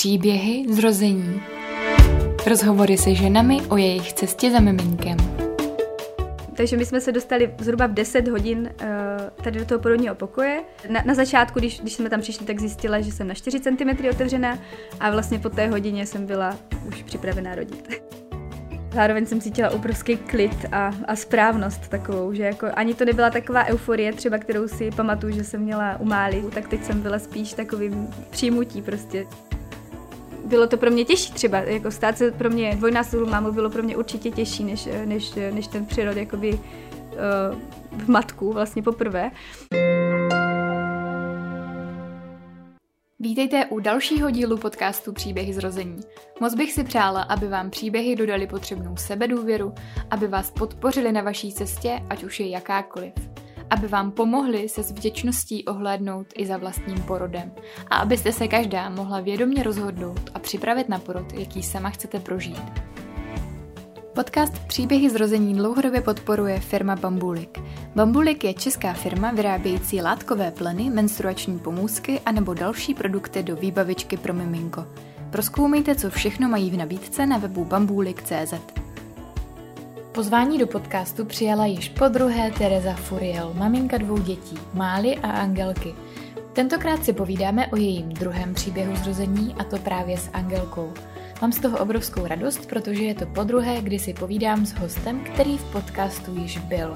Příběhy zrození. Rozhovory se ženami o jejich cestě za miminkem. Takže my jsme se dostali zhruba v 10 hodin uh, tady do toho porodního pokoje. Na, na začátku, když, když jsme tam přišli, tak zjistila, že jsem na 4 cm otevřená a vlastně po té hodině jsem byla už připravená rodit. Zároveň jsem cítila obrovský klid a, a správnost takovou, že jako ani to nebyla taková euforie třeba, kterou si pamatuju, že jsem měla u Máli, tak teď jsem byla spíš takovým přijmutí prostě. Bylo to pro mě těžší třeba, jako stát se pro mě dvojnásobnou mámu bylo pro mě určitě těžší, než, než, než ten přírod jakoby uh, v matku vlastně poprvé. Vítejte u dalšího dílu podcastu Příběhy zrození. Moc bych si přála, aby vám příběhy dodali potřebnou sebedůvěru, aby vás podpořili na vaší cestě, ať už je jakákoliv. Aby vám pomohli se s vděčností ohlédnout i za vlastním porodem. A abyste se každá mohla vědomě rozhodnout a připravit na porod, jaký sama chcete prožít. Podcast Příběhy zrození dlouhodobě podporuje firma Bambulik. Bambulik je česká firma vyrábějící látkové pleny, menstruační pomůcky a nebo další produkty do výbavičky pro miminko. Proskoumejte, co všechno mají v nabídce na webu bambulik.cz. Pozvání do podcastu přijala již po druhé Tereza Furiel, maminka dvou dětí, Mály a Angelky. Tentokrát si povídáme o jejím druhém příběhu zrození a to právě s Angelkou – Mám z toho obrovskou radost, protože je to podruhé, kdy si povídám s hostem, který v podcastu již byl.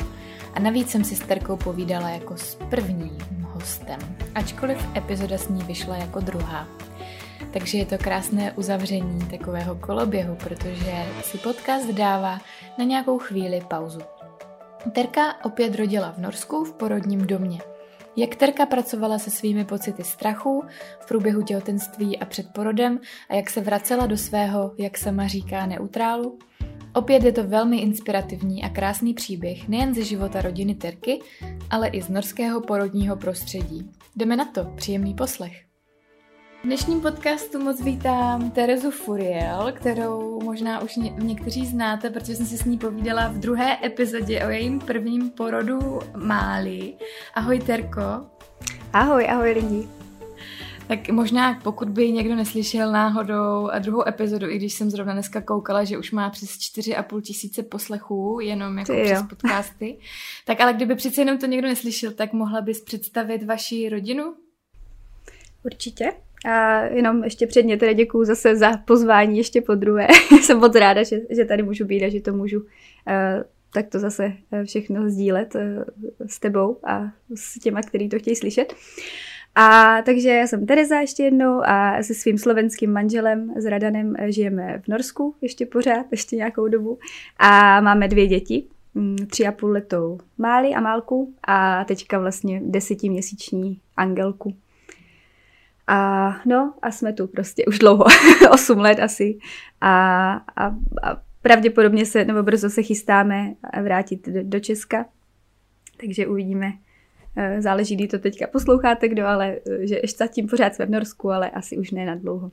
A navíc jsem si s Terkou povídala jako s prvním hostem, ačkoliv epizoda s ní vyšla jako druhá. Takže je to krásné uzavření takového koloběhu, protože si podcast dává na nějakou chvíli pauzu. Terka opět rodila v Norsku v porodním domě – jak Terka pracovala se svými pocity strachu v průběhu těhotenství a před porodem a jak se vracela do svého, jak sama říká, neutrálu? Opět je to velmi inspirativní a krásný příběh nejen ze života rodiny Terky, ale i z norského porodního prostředí. Jdeme na to, příjemný poslech. V dnešním podcastu moc vítám Terezu Furiel, kterou možná už ně- někteří znáte, protože jsem si s ní povídala v druhé epizodě o jejím prvním porodu Máli. Ahoj Terko. Ahoj, ahoj lidi. Tak možná, pokud by někdo neslyšel náhodou a druhou epizodu, i když jsem zrovna dneska koukala, že už má přes 4,5 tisíce poslechů, jenom jako Ty přes jo. podcasty, tak ale kdyby přece jenom to někdo neslyšel, tak mohla bys představit vaši rodinu? Určitě. A jenom ještě předně teda děkuju zase za pozvání ještě po druhé. Jsem moc ráda, že, že tady můžu být a že to můžu uh, tak to zase eh, všechno sdílet uh, s tebou a s těma, kteří to chtějí slyšet. A takže já jsem Tereza ještě jednou a se svým slovenským manželem s Radanem žijeme v Norsku ještě pořád, ještě nějakou dobu. A máme dvě děti, mm, tři a půl letou Máli a Málku a teďka vlastně desetiměsíční Angelku. A no, a jsme tu prostě už dlouho, 8 let asi. A, a, a pravděpodobně se, nebo brzo se chystáme vrátit do, do Česka. Takže uvidíme. Eh, záleží, kdy to teďka posloucháte, kdo, ale eh, že ještě zatím pořád jsme v Norsku, ale asi už ne na dlouho.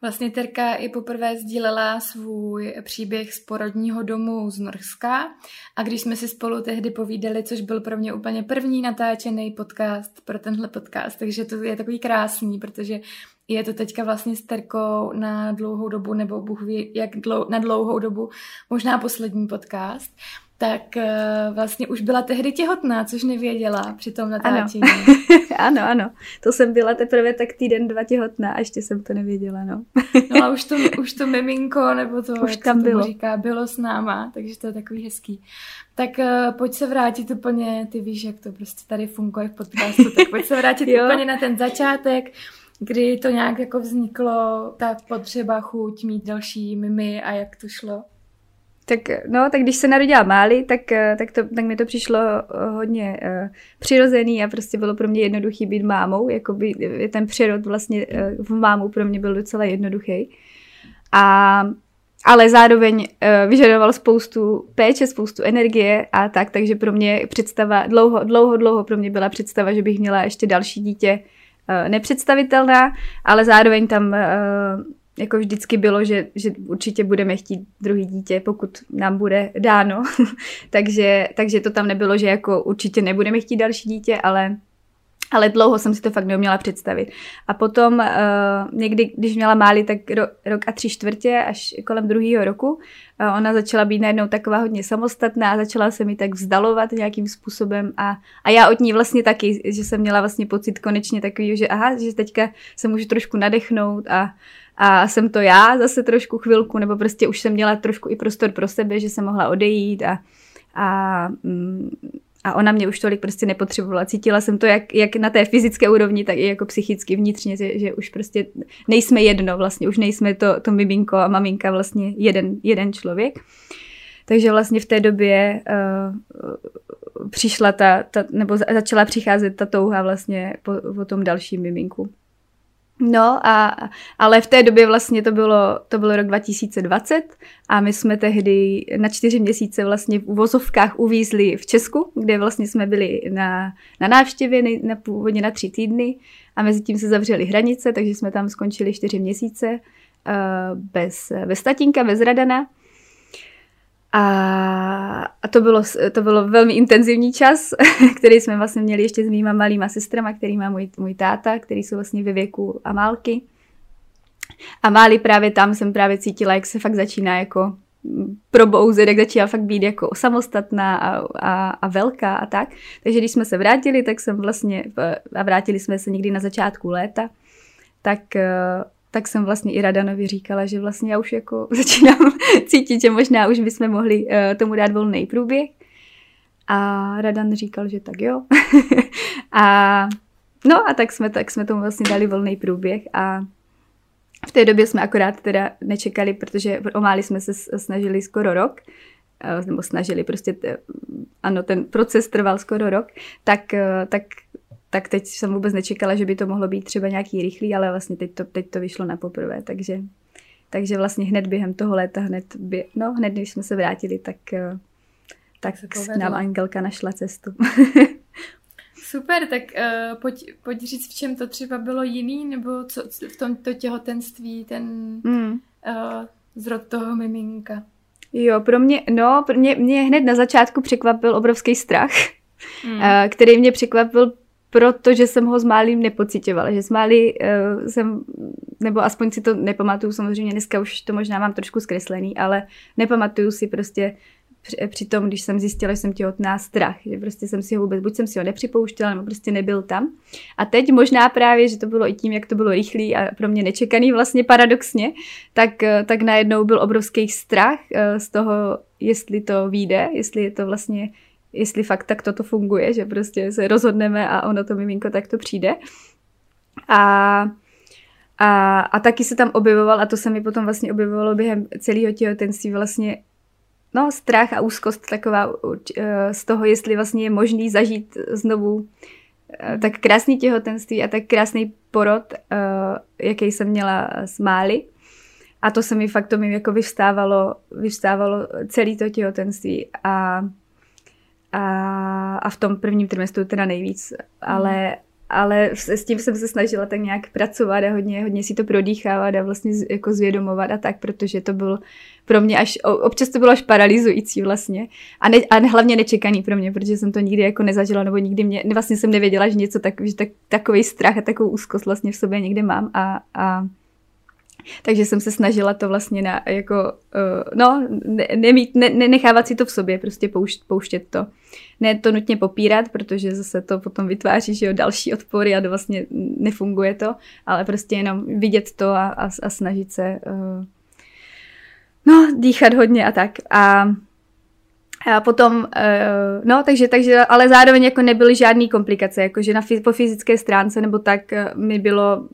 Vlastně Terka i poprvé sdílela svůj příběh z porodního domu z Norska. A když jsme si spolu tehdy povídali, což byl pro mě úplně první natáčený podcast pro tenhle podcast, takže to je takový krásný, protože je to teďka vlastně s Terkou na dlouhou dobu, nebo Bůh ví, jak dlou, na dlouhou dobu, možná poslední podcast tak uh, vlastně už byla tehdy těhotná, což nevěděla při tom natáčení. Ano. ano, ano. To jsem byla teprve tak týden, dva těhotná a ještě jsem to nevěděla, no. no a už to, už to miminko, nebo to, už jak tam bylo. říká, bylo s náma, takže to je takový hezký. Tak uh, pojď se vrátit úplně, ty víš, jak to prostě tady funguje v podcastu, tak pojď se vrátit úplně na ten začátek, kdy to nějak jako vzniklo, ta potřeba, chuť mít další mimi a jak to šlo. Tak, no, tak když se narodila Máli, tak, eh, tak, to, tak mi to přišlo eh, hodně uh, přirozený a prostě bylo pro mě jednoduchý být mámou, jakoby ten přírod vlastně uh, v mámu pro mě byl docela jednoduchý. A, ale zároveň uh, vyžadoval spoustu péče, spoustu energie a tak, takže pro mě představa, dlouho, dlouho, dlouho pro mě byla představa, že bych měla ještě další dítě nepředstavitelná, ale zároveň tam jako vždycky bylo, že, že určitě budeme chtít druhý dítě, pokud nám bude dáno. takže, takže to tam nebylo, že jako určitě nebudeme chtít další dítě, ale ale dlouho jsem si to fakt neuměla představit. A potom uh, někdy, když měla Máli, tak ro, rok a tři čtvrtě, až kolem druhého roku, uh, ona začala být najednou taková hodně samostatná a začala se mi tak vzdalovat nějakým způsobem a, a já od ní vlastně taky, že jsem měla vlastně pocit konečně takový, že aha, že teďka se můžu trošku nadechnout a, a jsem to já zase trošku chvilku, nebo prostě už jsem měla trošku i prostor pro sebe, že jsem mohla odejít a, a mm, a ona mě už tolik prostě nepotřebovala. Cítila jsem to jak, jak na té fyzické úrovni, tak i jako psychicky vnitřně, že, že už prostě nejsme jedno vlastně, už nejsme to, to miminko a maminka vlastně jeden, jeden člověk. Takže vlastně v té době uh, přišla ta, ta, nebo začala přicházet ta touha vlastně po, po tom dalším miminku. No, a, ale v té době vlastně to bylo, to bylo rok 2020 a my jsme tehdy na čtyři měsíce vlastně v uvozovkách uvízli v Česku, kde vlastně jsme byli na, na návštěvě na, původně na tři týdny a mezi tím se zavřely hranice, takže jsme tam skončili čtyři měsíce uh, bez, bez tatínka, bez Radana. A, to, bylo, to bylo velmi intenzivní čas, který jsme vlastně měli ještě s mýma malýma sestrama, který má můj, můj táta, který jsou vlastně ve věku Amálky. A Máli právě tam jsem právě cítila, jak se fakt začíná jako probouzet, jak začíná fakt být jako samostatná a, a, a velká a tak. Takže když jsme se vrátili, tak jsem vlastně, a vrátili jsme se někdy na začátku léta, tak tak jsem vlastně i Radanovi říkala, že vlastně já už jako začínám cítit, že možná už bychom mohli uh, tomu dát volný průběh. A Radan říkal, že tak jo. a no a tak jsme, tak jsme tomu vlastně dali volný průběh a v té době jsme akorát teda nečekali, protože o Máli jsme se snažili skoro rok, eh, nebo snažili prostě, t, ano, ten proces trval skoro rok, tak, eh, tak tak teď jsem vůbec nečekala, že by to mohlo být třeba nějaký rychlý, ale vlastně teď to, teď to vyšlo na poprvé, takže, takže vlastně hned během toho léta, hned, bě, no, hned když jsme se vrátili, tak, eh, tak nám Angelka našla cestu. Super, tak uh, pojď, pojď říct, v čem to třeba bylo jiný, nebo co v tom to těhotenství, ten mm. uh, zrod toho miminka. Jo, pro mě, no, pro mě, mě hned na začátku překvapil obrovský strach, mm. uh, který mě překvapil protože jsem ho s Málím nepocitovala, že s Málí uh, jsem, nebo aspoň si to nepamatuju, samozřejmě dneska už to možná mám trošku zkreslený, ale nepamatuju si prostě při, tom, když jsem zjistila, že jsem těhotná, strach, že prostě jsem si ho vůbec, buď jsem si ho nepřipouštěla, nebo prostě nebyl tam. A teď možná právě, že to bylo i tím, jak to bylo rychlý a pro mě nečekaný vlastně paradoxně, tak, eh, tak najednou byl obrovský strach uh, z toho, jestli to vyjde, jestli je to vlastně jestli fakt tak toto funguje, že prostě se rozhodneme a ono to miminko tak to přijde. A, a, a taky se tam objevoval, a to se mi potom vlastně objevovalo během celého těhotenství, vlastně no, strach a úzkost taková eh, z toho, jestli vlastně je možný zažít znovu eh, tak krásný těhotenství a tak krásný porod, eh, jaký jsem měla s Máli. A to se mi fakt to mi jako vyvstávalo, vyvstávalo celý to těhotenství. A a, a v tom prvním trimestru teda nejvíc, ale, mm. ale s tím jsem se snažila tak nějak pracovat a hodně, hodně si to prodýchávat a vlastně jako zvědomovat a tak, protože to byl pro mě až, občas to bylo až paralizující vlastně a, ne, a hlavně nečekaný pro mě, protože jsem to nikdy jako nezažila nebo nikdy mě, vlastně jsem nevěděla, že něco tak, že tak, takový strach a takovou úzkost vlastně v sobě někde mám a, a takže jsem se snažila to vlastně na, jako, uh, no, ne, nemít, ne, nenechávat si to v sobě, prostě poušť, pouštět to. Ne to nutně popírat, protože zase to potom vytváří, že jo, další odpory a to vlastně nefunguje to, ale prostě jenom vidět to a, a, a snažit se, uh, no, dýchat hodně a tak. A a potom, uh, no, takže, takže, ale zároveň jako nebyly žádné komplikace, jakože na, po fyzické stránce nebo tak mi bylo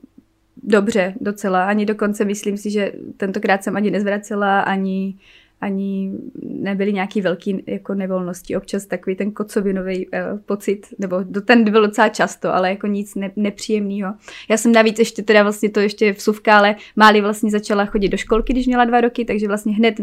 dobře docela. Ani dokonce myslím si, že tentokrát jsem ani nezvracela, ani, ani nebyly nějaký velký jako nevolnosti. Občas takový ten kocovinový uh, pocit, nebo ten byl docela často, ale jako nic ne, nepříjemného. Já jsem navíc ještě teda vlastně to ještě v Suvkále Máli vlastně začala chodit do školky, když měla dva roky, takže vlastně hned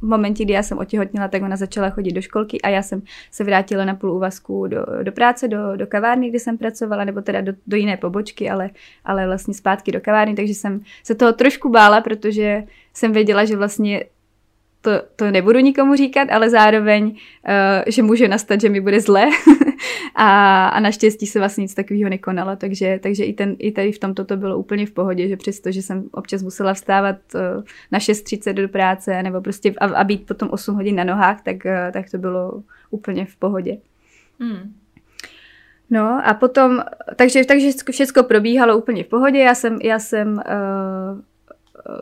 v momentě, kdy já jsem otěhotněla, tak ona začala chodit do školky a já jsem se vrátila na půl úvazku do, do práce, do, do kavárny, kde jsem pracovala, nebo teda do, do jiné pobočky, ale, ale vlastně zpátky do kavárny, takže jsem se toho trošku bála, protože jsem věděla, že vlastně to, to nebudu nikomu říkat, ale zároveň, uh, že může nastat, že mi bude zle a, a naštěstí se vlastně nic takového nekonalo, takže, takže i, ten, i tady v tomto to bylo úplně v pohodě, že přesto, že jsem občas musela vstávat uh, na 6.30 do práce nebo prostě a, a být potom 8 hodin na nohách, tak, uh, tak to bylo úplně v pohodě. Hmm. No a potom, takže, takže všechno probíhalo úplně v pohodě, já jsem, já jsem uh,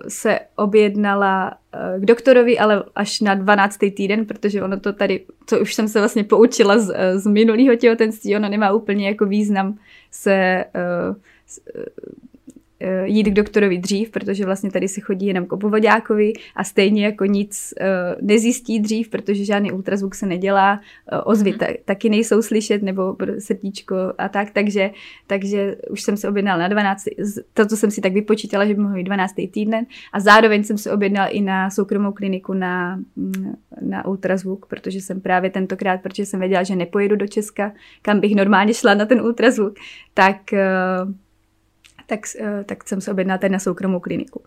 se objednala uh, k doktorovi, ale až na 12. týden, protože ono to tady, co už jsem se vlastně poučila z, z minulého těhotenství, ono nemá úplně jako význam se Eh, jít k doktorovi dřív, protože vlastně tady se chodí jenom k obvodákovi a stejně jako nic eh, nezjistí dřív, protože žádný ultrazvuk se nedělá, eh, ozvy mm. taky nejsou slyšet, nebo srdíčko a tak, takže, takže už jsem se objednala na 12. To, co jsem si tak vypočítala, že by mohl být 12. týden a zároveň jsem se objednala i na soukromou kliniku na, mm, na ultrazvuk, protože jsem právě tentokrát, protože jsem věděla, že nepojedu do Česka, kam bych normálně šla na ten ultrazvuk, tak tak, eh, tak jsem se objednala tady na soukromou kliniku.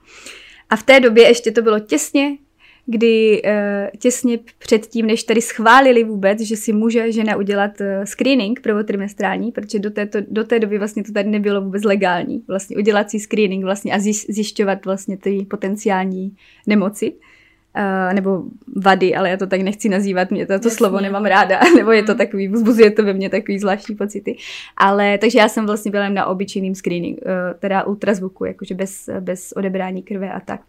A v té době ještě to bylo těsně, kdy eh, těsně předtím, než tady schválili vůbec, že si může žena udělat eh, screening prvotrimestrální, protože do, této, do té doby vlastně to tady nebylo vůbec legální, vlastně udělat si screening vlastně a zjišťovat vlastně ty potenciální nemoci. Uh, nebo vady, ale já to tak nechci nazývat, mě to, to slovo nemám ráda, nebo je to mm. takový, vzbuzuje to ve mně takový zvláštní pocity. Ale, takže já jsem vlastně byla na obyčejným screening, uh, teda ultrazvuku, jakože bez, bez odebrání krve a tak.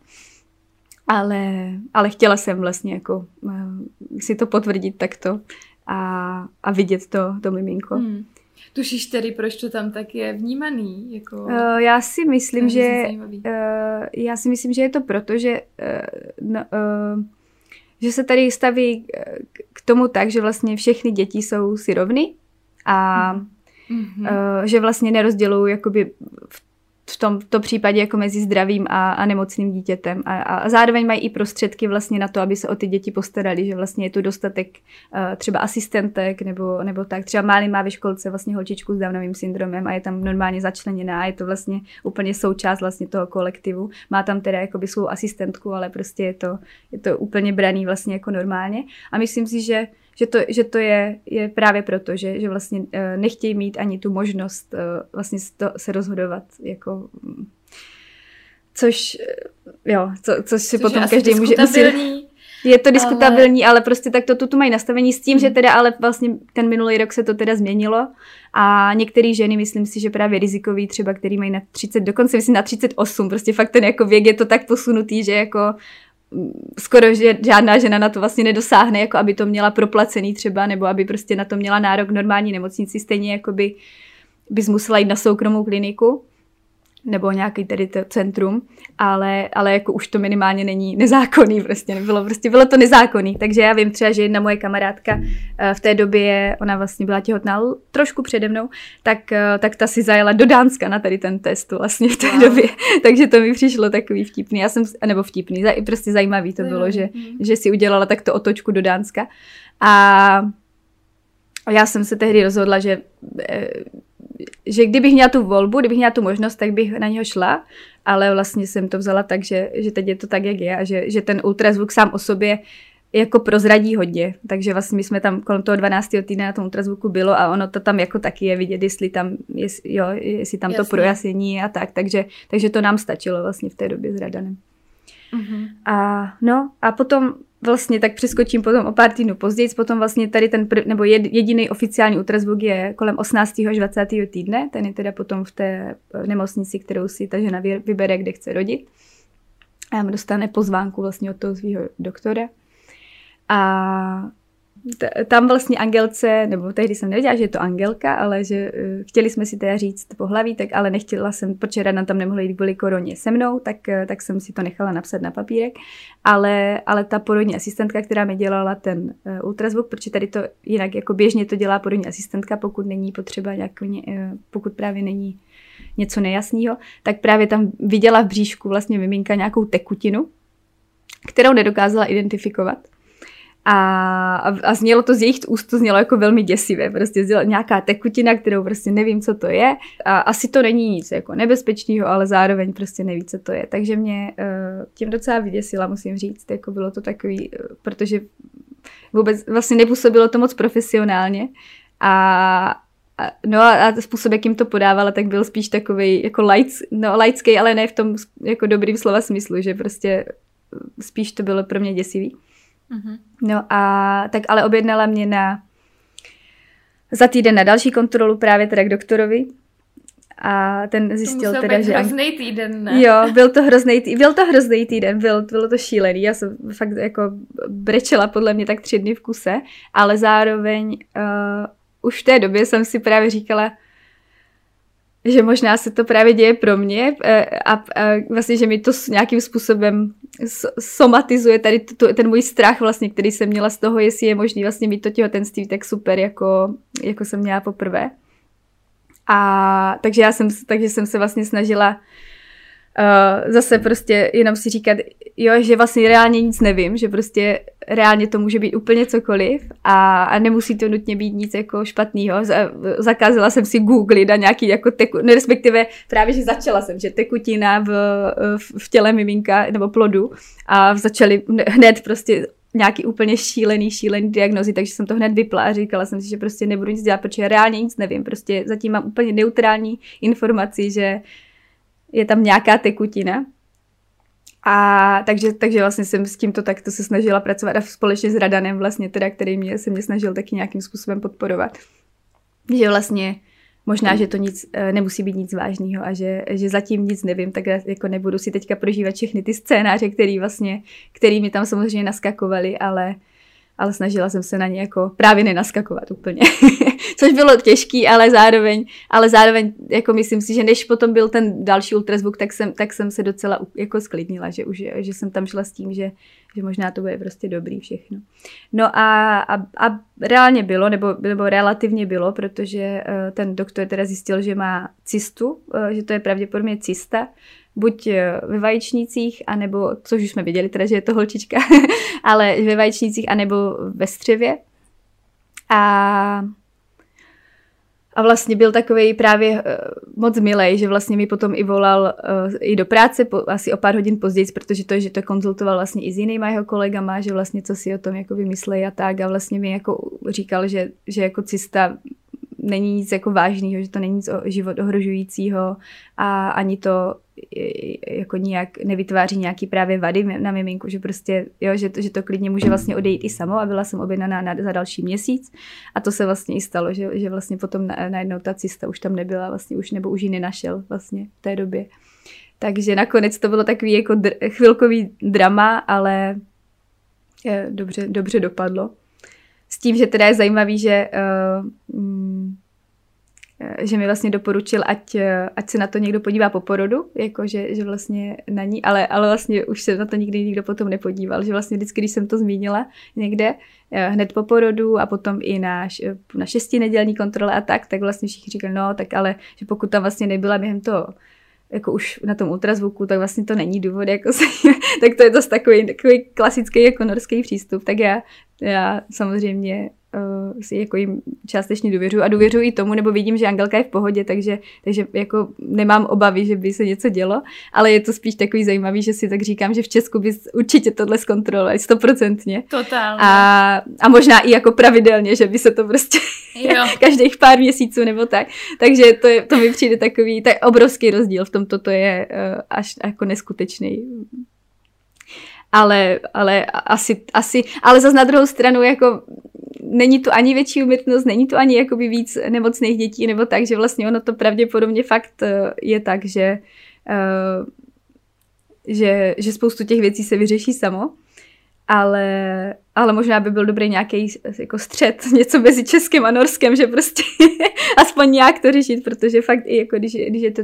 Ale, ale chtěla jsem vlastně jako uh, si to potvrdit takto a, a vidět to, to miminko. Hmm. Tušíš tedy, proč to tam tak je vnímaný? Jako... Uh, já si myslím, že uh, já si myslím, že je to proto, že, uh, no, uh, že se tady staví k tomu tak, že vlastně všechny děti jsou si rovny a mm-hmm. uh, že vlastně nerozdělují jakoby v v tomto případě jako mezi zdravým a, a nemocným dítětem. A, a zároveň mají i prostředky vlastně na to, aby se o ty děti postarali, že vlastně je tu dostatek uh, třeba asistentek nebo, nebo tak. Třeba Máli má ve školce vlastně holčičku s Downovým syndromem a je tam normálně začleněná, je to vlastně úplně součást vlastně toho kolektivu. Má tam teda jakoby svou asistentku, ale prostě je to, je to úplně braný vlastně jako normálně. A myslím si, že že to, že to je, je právě proto, že, že vlastně uh, nechtějí mít ani tu možnost uh, vlastně to, se rozhodovat jako což jo, co, což si což potom každý může musí, je to diskutabilní, ale, ale prostě tak to tu, tu mají nastavení s tím, hmm. že teda ale vlastně ten minulý rok se to teda změnilo a některé ženy, myslím si, že právě rizikový třeba, který mají na 30, dokonce myslím na 38, prostě fakt ten jako věk je to tak posunutý, že jako skoro že žádná žena na to vlastně nedosáhne, jako aby to měla proplacený třeba, nebo aby prostě na to měla nárok normální nemocnici, stejně jako by bys musela jít na soukromou kliniku nebo nějaký tady to centrum, ale, ale jako už to minimálně není nezákonný prostě, nebylo prostě, bylo to nezákonný, takže já vím třeba, že jedna moje kamarádka eh, v té době, ona vlastně byla těhotná trošku přede mnou, tak, eh, tak ta si zajela do Dánska na tady ten test vlastně v té wow. době, takže to mi přišlo takový vtipný, já jsem, nebo vtipný, prostě zajímavý to bylo, že, mm. že si udělala takto otočku do Dánska a já jsem se tehdy rozhodla, že eh, že kdybych měla tu volbu, kdybych měla tu možnost, tak bych na něho šla, ale vlastně jsem to vzala tak, že, že teď je to tak, jak je a že, že ten ultrazvuk sám o sobě jako prozradí hodně, takže vlastně my jsme tam kolem toho 12. týdne na tom ultrazvuku bylo a ono to tam jako taky je vidět, jestli tam, jest, jo, jestli tam Jasně. to projasnění a tak, takže, takže to nám stačilo vlastně v té době s Radanem. Uh-huh. A no a potom vlastně tak přeskočím potom o pár týdnů později, potom vlastně tady ten prv, nebo jediný oficiální ultrazvuk je kolem 18. až 20. týdne, ten je teda potom v té eh, nemocnici, kterou si ta žena vybere, kde chce rodit. A dostane pozvánku vlastně od toho svého doktora. A tam vlastně Angelce, nebo tehdy jsem nevěděla, že je to Angelka, ale že uh, chtěli jsme si teda říct pohlaví, tak ale nechtěla jsem, protože Rana tam nemohla jít kvůli koroně se mnou, tak, uh, tak jsem si to nechala napsat na papírek. Ale, ale ta porodní asistentka, která mi dělala ten uh, ultrazvuk, protože tady to jinak jako běžně to dělá porodní asistentka, pokud není potřeba nějak, uh, pokud právě není něco nejasného, tak právě tam viděla v bříšku vlastně miminka nějakou tekutinu, kterou nedokázala identifikovat A, a, znělo to z jejich úst, to znělo jako velmi děsivé. Prostě nějaká tekutina, kterou prostě nevím, co to je. A asi to není nic jako nebezpečného, ale zároveň prostě neví, co to je. Takže mě uh, tím docela vyděsila, musím říct. Jako bylo to takový, uh, protože vůbec vlastně nepůsobilo to moc profesionálně. A, no a, a způsob, jakým to podávala, tak byl spíš takový jako lights, no ale ne v tom jako dobrým slova smyslu, že prostě spíš to bylo pro mě děsivý. Mm-hmm. No a tak ale objednala mě na za týden na další kontrolu právě teda k doktorovi. A ten zjistil to teda, že... hrozný týden, ne? Jo, byl to hrozný týden, byl to hrozný týden, byl, bylo to šílený, já jsem fakt jako brečela podle mě tak tři dny v kuse, ale zároveň uh, už v té době jsem si právě říkala, že možná se to právě děje pro mě eh, a, a vlastně, že mi to nějakým způsobem somatizuje tady to, ten můj strach vlastně, který jsem měla z toho, jestli je možný vlastně mít to těhotenství tak super, jako, jako jsem měla poprvé. A takže já jsem, takže jsem se vlastně snažila uh, zase prostě jenom si říkat, jo, že vlastně reálně nic nevím, že prostě reálně to může být úplně cokoliv a, a nemusí to nutně být nic jako špatného. Zakázala jsem si googlit a nějaký jako teku, ne, respektive právě, že začala jsem, že tekutina v, v, v těle miminka nebo plodu a začaly hned prostě nějaký úplně šílený, šílený diagnozy, takže jsem to hned vypla a říkala jsem si, že prostě nebudu nic dělat, protože reálně nic nevím. Prostě zatím mám úplně neutrální informaci, že je tam nějaká tekutina. A takže, takže vlastně jsem s tímto takto se snažila pracovat a společně s Radanem vlastně teda, který mě, se mě snažil taky nějakým způsobem podporovat. Že vlastně možná, že to nic, eh, nemusí být nic vážného a že, že zatím nic nevím, tak jako nebudu si teďka prožívat všechny ty scénáře, který vlastně, který mi tam samozřejmě naskakovaly, ale ale snažila jsem se na ně jako právě nenaskakovat úplně. Což bylo těžký, ale zároveň, ale zároveň jako myslím si, že než potom byl ten další ultrazvuk, tak jsem, tak jsem se docela jako sklidnila, že už že jsem tam šla s tím, že, že možná to bude prostě dobrý všechno. No a, a, a reálně bylo, nebo, nebo relativně bylo, protože uh, ten doktor teda zjistil, že má cystu, uh, že to je pravděpodobně cysta, buď eh, ve vaječnících, anebo, což už jsme věděli teda, že je to holčička, ale ve vaječnících, anebo ve střevě. A a vlastně byl takový právě uh, moc milej, že vlastně mi potom i volal uh, i do práce po, asi o pár hodin později, protože to, že to konzultoval vlastně i s jinýma jeho kolegama, že vlastně co si o tom jako vymyslejí a tak a vlastně mi jako říkal, že, že jako cista není nic jako vážného, že to není nic o život ohrožujícího a ani to jako nijak nevytváří nějaký právě vady na miminku, že prostě, jo, že, to, že to klidně může vlastně odejít i samo a byla jsem objednaná na, za další měsíc a to se vlastně i stalo, že, že vlastně potom na, ta cista už tam nebyla vlastně už, nebo už ji nenašel vlastně v té době. Takže nakonec to bylo takový jako dr- chvilkový drama, ale je, dobře, dobře dopadlo. S tím, že teda je zajímavý, že uh, že mi vlastně doporučil, ať, ať se na to někdo podívá po porodu, jako že, vlastně na ní, ale, ale vlastně už se na to nikdy nikdo potom nepodíval, že vlastně vždycky, když jsem to zmínila někde, eh, hned po porodu a potom i na, na šesti nedělní kontrole a tak, tak vlastně všichni říkali, no tak ale, že pokud tam vlastně nebyla během toho jako už na tom ultrazvuku, tak vlastně to není důvod, jako se, tak to je to takový, takový klasický jako norský přístup, tak já, já samozřejmě uh, si jako jim částečně důvěřuji a důvěřuji i tomu, nebo vidím, že Angelka je v pohodě, takže, takže jako nemám obavy, že by se něco dělo, ale je to spíš takový zajímavý, že si tak říkám, že v Česku bys určitě tohle zkontrolovali stoprocentně. Totálně. A, a možná i jako pravidelně, že by se to prostě jo. každých pár měsíců nebo tak. Takže to, je, to mi přijde takový tak obrovský rozdíl v tomto, to je uh, až jako neskutečný ale, ale asi, asi, ale zase na druhou stranu jako není tu ani větší umytnost, není tu ani jakoby víc nemocných dětí nebo tak, že vlastně ono to pravděpodobně fakt eh, je tak, že, uh, že, že spoustu těch věcí se vyřeší samo ale, ale možná by byl dobrý nějaký jako střed, něco mezi českým a norském, že prostě aspoň nějak to řešit, protože fakt i jako když, když je to,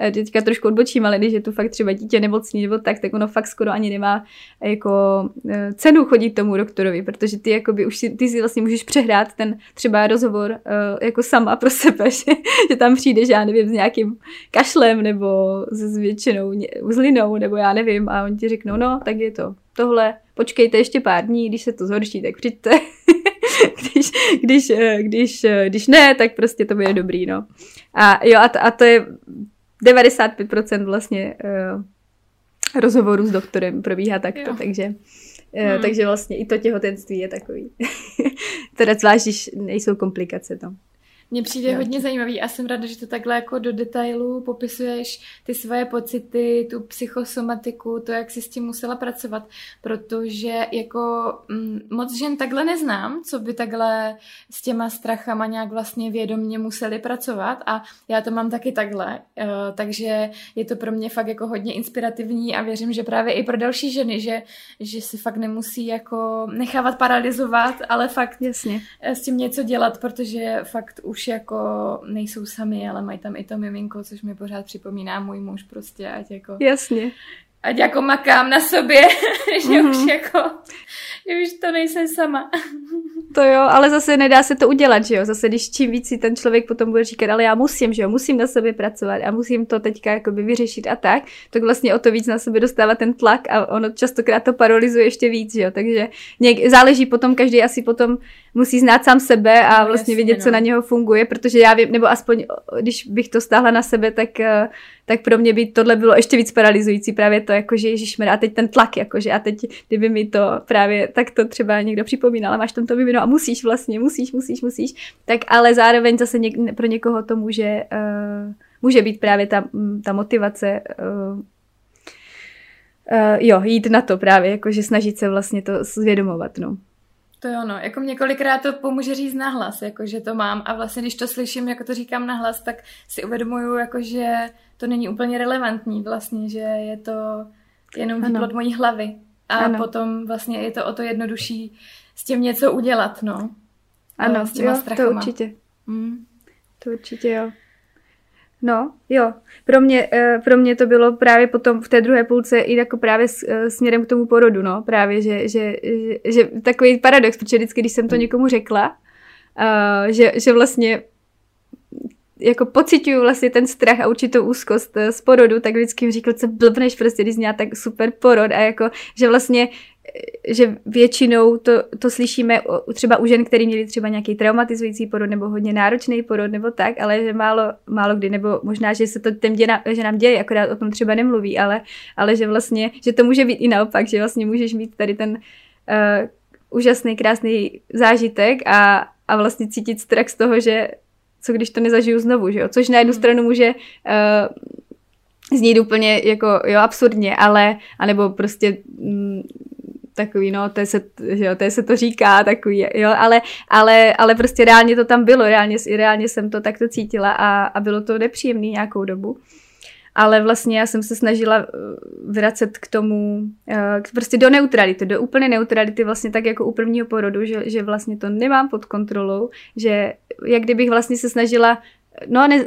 eh, teďka trošku odbočím, ale když je to fakt třeba dítě nemocný nebo tak, tak ono fakt skoro ani nemá jako eh, cenu chodit tomu doktorovi, protože ty jakoby už si, ty si vlastně můžeš přehrát ten třeba rozhovor jako sama pro sebe, že, že tam přijdeš, já nevím, s nějakým kašlem nebo s většinou uzlinou nebo já nevím a oni ti řeknou, no, tak je to tohle, počkejte ještě pár dní, když se to zhorší, tak přijďte. když, když, eh, když, eh, když ne, tak prostě to bude dobrý, no. A jo, a to, a to je 95% vlastně uh, rozhovoru s doktorem probíhá takto, jo. takže Hmm. Takže vlastně i to těhotenství je takový. teda zvlášť, když nejsou komplikace tam. Mně přijde no. hodně zajímavý a jsem ráda, že to takhle jako do detailu popisuješ ty svoje pocity, tu psychosomatiku, to, jak jsi s tím musela pracovat, protože jako m, mm, moc žen takhle neznám, co by takhle s těma strachama nějak vlastně vědomně museli pracovat a já to mám taky takhle, uh, takže je to pro mě fakt jako hodně inspirativní a věřím, že právě i pro další ženy, že, že si fakt nemusí jako nechávat paralizovat, ale fakt Jasně. s tím něco dělat, protože fakt už už jako nejsou sami, ale mají tam i to miminko, což mi pořád připomíná můj muž prostě, ať jako... Jasně. Ať jako makám na sobě, že mm-hmm. už jako, že už to nejsem sama. To jo, ale zase nedá se to udělat, že jo? Zase když čím víc si ten člověk potom bude říkat, ale já musím, že jo, musím na sobě pracovat a musím to teďka jakoby vyřešit a tak, tak vlastně o to víc na sebe dostává ten tlak a ono častokrát to paralizuje ještě víc, že jo? Takže něk- záleží potom, každý asi potom musí znát sám sebe a no, vlastně jasně, vědět, no. co na něho funguje, protože já vím, nebo aspoň když bych to stáhla na sebe, tak, eh, tak pro mě by tohle bylo ještě víc paralizující, právě to, jako že ježišmer, a teď ten tlak, jakože a teď, kdyby mi to právě tak to třeba někdo připomínal, a máš tam to vyvinout a musíš vlastně, musíš, musíš, musíš, tak ale zároveň zase něk, pro někoho to může, uh, může být právě ta, ta motivace uh, Uh, jo, jít na to právě, jakože snažit se vlastně to zvědomovat, no. To jo, no, jako několikrát to pomůže říct nahlas, jako že to mám a vlastně když to slyším, jako to říkám nahlas, tak si uvědomuju, jako že to není úplně relevantní vlastně, že je to jenom výplod mojí hlavy a ano. potom vlastně je to o to jednodušší s tím něco udělat, no. Ano, s těma jo, strachama. to určitě. Mm. To určitě jo. No, jo. Pro mě, eh, pro mě to bylo právě potom v té druhé půlce i jako právě eh, směrem k tomu porodu, no. Právě, že, že, že, že takový paradox, protože vždycky, když jsem to někomu řekla, uh, že, že vlastně jako pocituju vlastně ten strach a určitou úzkost z porodu, tak vždycky jim říkal, co blbneš prostě, když měla tak super porod a jako, že vlastně že většinou to, to slyšíme třeba u žen, který měli třeba nějaký traumatizující porod nebo hodně náročný porod nebo tak, ale že málo, málo kdy, nebo možná, že se to těm děna, že nám děje, akorát o tom třeba nemluví, ale, ale že vlastně, že to může být i naopak, že vlastně můžeš mít tady ten uh, úžasný, krásný zážitek a, a vlastně cítit strach z toho, že co když to nezažiju znovu, že jo? Což na jednu hmm. stranu může uh, znít úplně jako, jo, absurdně, ale, anebo prostě mm, takový, no, to se, že jo, to se to říká, takový, jo, ale, ale, ale prostě reálně to tam bylo, reálně, reálně jsem to takto cítila a, a bylo to nepříjemný nějakou dobu. Ale vlastně já jsem se snažila eh, vracet k tomu, eh, prostě do neutrality, do úplné neutrality, vlastně tak jako u prvního porodu, že, že vlastně to nemám pod kontrolou, že jak kdybych vlastně se snažila no ne,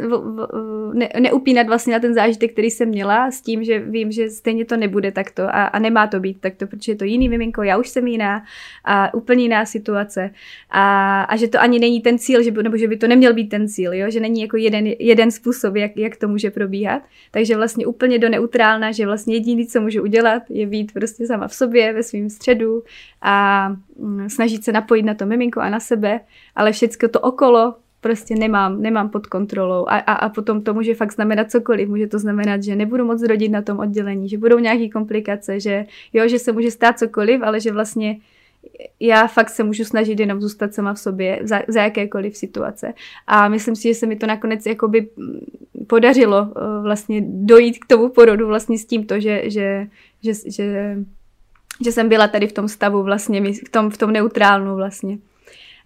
ne, neupínat vlastně na ten zážitek, který jsem měla, s tím, že vím, že stejně to nebude takto a, a nemá to být takto, protože je to jiný miminko, já už jsem jiná a úplně jiná situace a, a že to ani není ten cíl, že, nebo že by to neměl být ten cíl, jo? že není jako jeden, jeden způsob, jak, jak to může probíhat, takže vlastně úplně do neutrálna, že vlastně jediný, co můžu udělat, je být prostě sama v sobě, ve svém středu a mm, snažit se napojit na to miminko a na sebe, ale všechno to okolo prostě nemám, nemám pod kontrolou a, a, a potom to může fakt znamenat cokoliv. Může to znamenat, že nebudu moc rodit na tom oddělení, že budou nějaké komplikace, že jo, že se může stát cokoliv, ale že vlastně já fakt se můžu snažit jenom zůstat sama v sobě za, za jakékoliv situace. A myslím si, že se mi to nakonec jakoby podařilo uh, vlastně dojít k tomu porodu vlastně s tímto, že, že, že, že, že jsem byla tady v tom stavu vlastně, v tom, v tom neutrálnu vlastně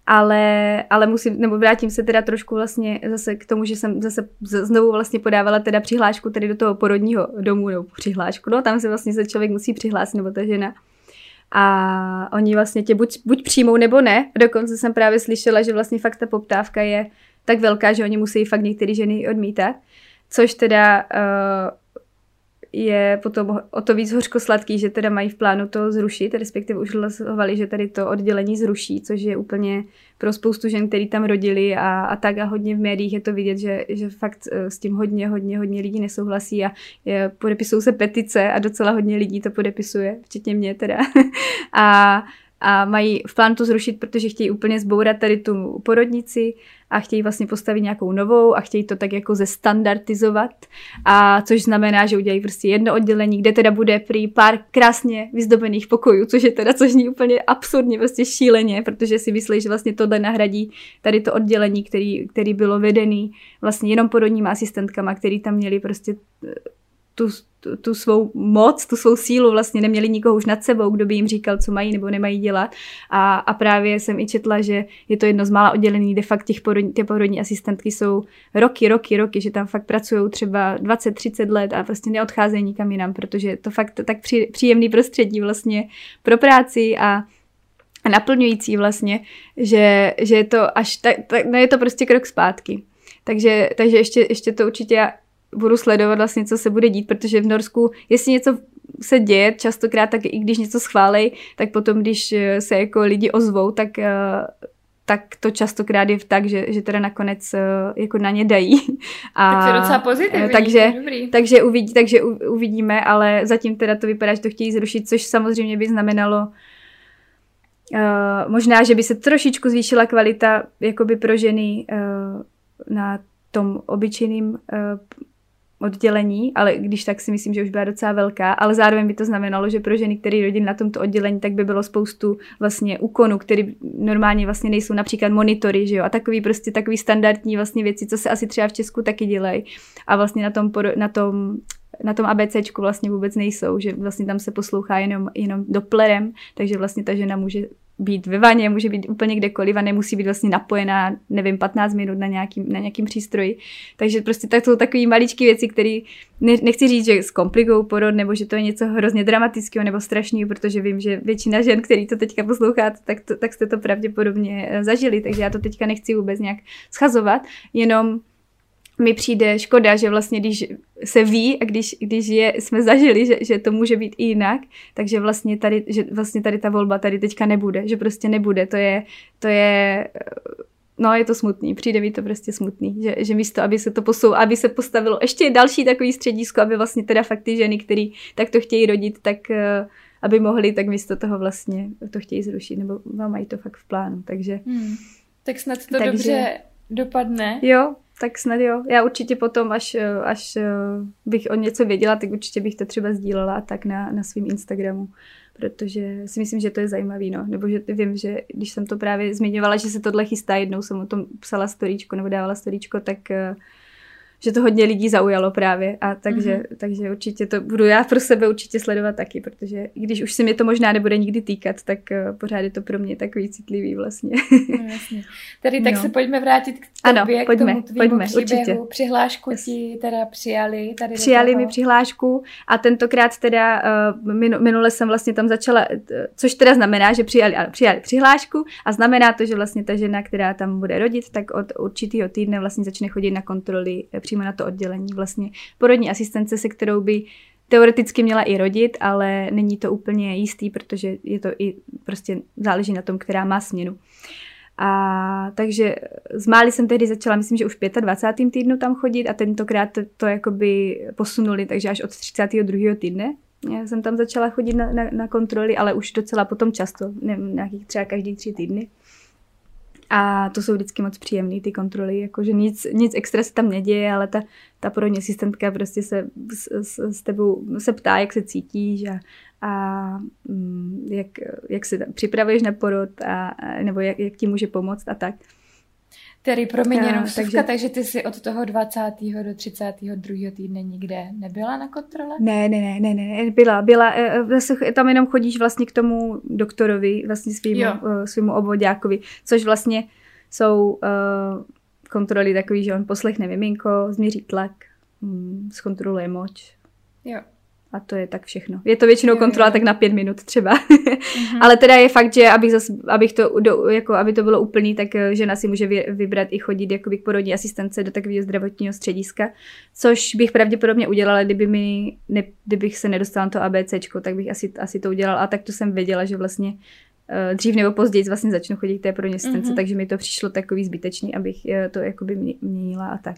ale, ale musím, nebo vrátím se teda trošku vlastně zase k tomu, že jsem zase znovu vlastně podávala teda přihlášku tady do toho porodního domu, nebo přihlášku, no tam se vlastně se člověk musí přihlásit, nebo ta žena. A oni vlastně tě buď, buď přijmou, nebo ne. Dokonce jsem právě slyšela, že vlastně fakt ta poptávka je tak velká, že oni musí fakt některé ženy odmítat. Což teda uh, je potom o to víc hořkosladký, že teda mají v plánu to zrušit, respektive už hlasovali, že tady to oddělení zruší, což je úplně pro spoustu žen, který tam rodili a, a tak a hodně v médiích je to vidět, že, že fakt eh, s tím hodně, hodně, hodně lidí nesouhlasí a je, podepisují se petice a docela hodně lidí to podepisuje, včetně mě teda. a a mají v plánu to zrušit, protože chtějí úplně zbourat tady tu porodnici a chtějí vlastně postavit nějakou novou a chtějí to tak jako zestandardizovat, a což znamená, že udělají prostě jedno oddělení, kde teda bude prý pár krásně vyzdobených pokojů, což je teda, což zní úplně absurdně, prostě šíleně, protože si myslí, že vlastně tohle nahradí tady to oddělení, který, který bylo vedený vlastně jenom porodníma asistentkama, který tam měli prostě tu, tu, tu svou moc, tu svou sílu, vlastně neměli nikoho už nad sebou, kdo by jim říkal, co mají nebo nemají dělat. A, a právě jsem i četla, že je to jedno z mála oddělení, kde fakt těch porodní, ty porodní asistentky jsou roky, roky, roky, že tam fakt pracují třeba 20-30 let a prostě neodcházejí nikam jinam, protože to fakt tak při, příjemný prostředí vlastně pro práci a a naplňující vlastně, že, že je to až tak, tak no je to prostě krok zpátky. Takže, takže ještě, ještě to určitě budu sledovat vlastně, co se bude dít, protože v Norsku, jestli něco se děje, častokrát tak i když něco schválej, tak potom, když eh, se jako lidi ozvou, tak eh, tak to častokrát je tak, že, že teda nakonec eh, jako na ně dají. A, tak to je docela pozitivní, takže, takže, uvidí, takže uvidíme, ale zatím teda to vypadá, že to chtějí zrušit, což samozřejmě by znamenalo uh, možná, že by se trošičku zvýšila kvalita jakoby pro ženy uh, na tom obyčejným uh, oddělení, ale když tak si myslím, že už byla docela velká, ale zároveň by to znamenalo, že pro ženy, které rodí na tomto oddělení, tak by bylo spoustu vlastně úkonů, které normálně vlastně nejsou například monitory, že jo, a takový prostě takový standardní vlastně věci, co se asi třeba v Česku taky dělají. A vlastně na tom, na tom na tom ABCčku vlastně vůbec nejsou, že vlastně tam se poslouchá jenom, jenom doplerem, takže vlastně ta žena může být ve vaně, může být úplně kdekoliv a nemusí být vlastně napojená, nevím, 15 minut na nějakým, na nějakým přístroji. Takže prostě tak jsou takové maličké věci, které ne, nechci říct, že zkomplikují porod, nebo že to je něco hrozně dramatického nebo strašného, protože vím, že většina žen, který to teďka posloucháte, tak, to, tak jste to pravděpodobně eh, zažili, takže já to teďka nechci vůbec nějak schazovat, jenom mi přijde škoda, že vlastně když se ví a když, když je, jsme zažili, že, že to může být i jinak, takže vlastně tady, že vlastně tady ta volba tady teďka nebude, že prostě nebude, to je, to je no je to smutný, přijde mi to prostě smutný, že, že místo, aby se to posou, aby se postavilo ještě další takový středisko, aby vlastně teda fakt ty ženy, který tak to chtějí rodit, tak uh, aby mohli, tak místo toho vlastně to chtějí zrušit, nebo mají to fakt v plánu, takže... Hmm. Tak snad to takže, dobře dopadne. Jo, tak snad jo. Já určitě potom, až, až eh, bych o něco věděla, tak určitě bych to třeba sdílela tak na, na svém Instagramu, protože si myslím, že to je zajímavý, no. Nebo že vím, že když jsem to právě zmiňovala, že se tohle chystá, jednou jsem o tom psala storíčko nebo dávala storíčko, tak uh, že to hodně lidí zaujalo právě a takže, mm-hmm. takže určitě to budu já pro sebe určitě sledovat taky, protože když už se mě to možná nebude nikdy týkat, tak uh, pořád je to pro mě takový citlivý vlastně. No, jasně. Tady tak no. se pojďme vrátit k tobě, ano, pojďme, k tomu pojďme, příběhu. Určitě. Přihlášku yes. ti teda přijali. Tady přijali mi přihlášku a tentokrát teda uh, minule jsem vlastně tam začala, což teda znamená, že přijali, ano, přijali přihlášku a znamená to, že vlastně ta žena, která tam bude rodit, tak od určitého týdne vlastně začne chodit na kontroly přímo na to oddělení. Vlastně porodní asistence, se kterou by teoreticky měla i rodit, ale není to úplně jistý, protože je to i prostě záleží na tom, která má směnu. A takže z Máli jsem tehdy začala, myslím, že už v 25. týdnu tam chodit a tentokrát to, to jakoby posunuli, takže až od 32. týdne já jsem tam začala chodit na, na, na kontroly, ale už docela potom často, nevím, nějakých třeba každý tři týdny. A to jsou vždycky moc příjemné ty kontroly, jakože nic, nic extra se tam neděje, ale ta, ta porodní asistentka prostě se s, s, s tebou se ptá, jak se cítíš a, a mm, jak, jak se připravuješ na porod a, nebo jak, jak ti může pomoct a tak. Tedy promiň jenom takže... takže ty jsi od toho 20. do 32. týdne nikde nebyla na kontrole? Ne, ne, ne, ne, ne, byla, byla, e, e, zase tam jenom chodíš vlastně k tomu doktorovi, vlastně svýmu, e, svýmu obvodákovi, což vlastně jsou uh, kontroly takový, že on poslechne miminko, změří tlak, um, zkontroluje moč. Jo. A to je tak všechno. Je to většinou kontrola tak na pět minut třeba. Mm-hmm. Ale teda je fakt, že abych, zas, abych to, do, jako, aby to bylo úplný, tak eh, žena si může vybrat i chodit jakoby k porodní asistence do takového zdravotního střediska, což bych pravděpodobně udělala, kdyby mi, ne, kdybych se nedostala na to ABCčko, tak bych asi, asi to udělala. A tak to jsem věděla, že vlastně uh, dřív nebo později vlastně začnu chodit k té porodní asistence, mm-hmm. takže mi to přišlo takový zbytečný, abych uh, to jakoby měnila a tak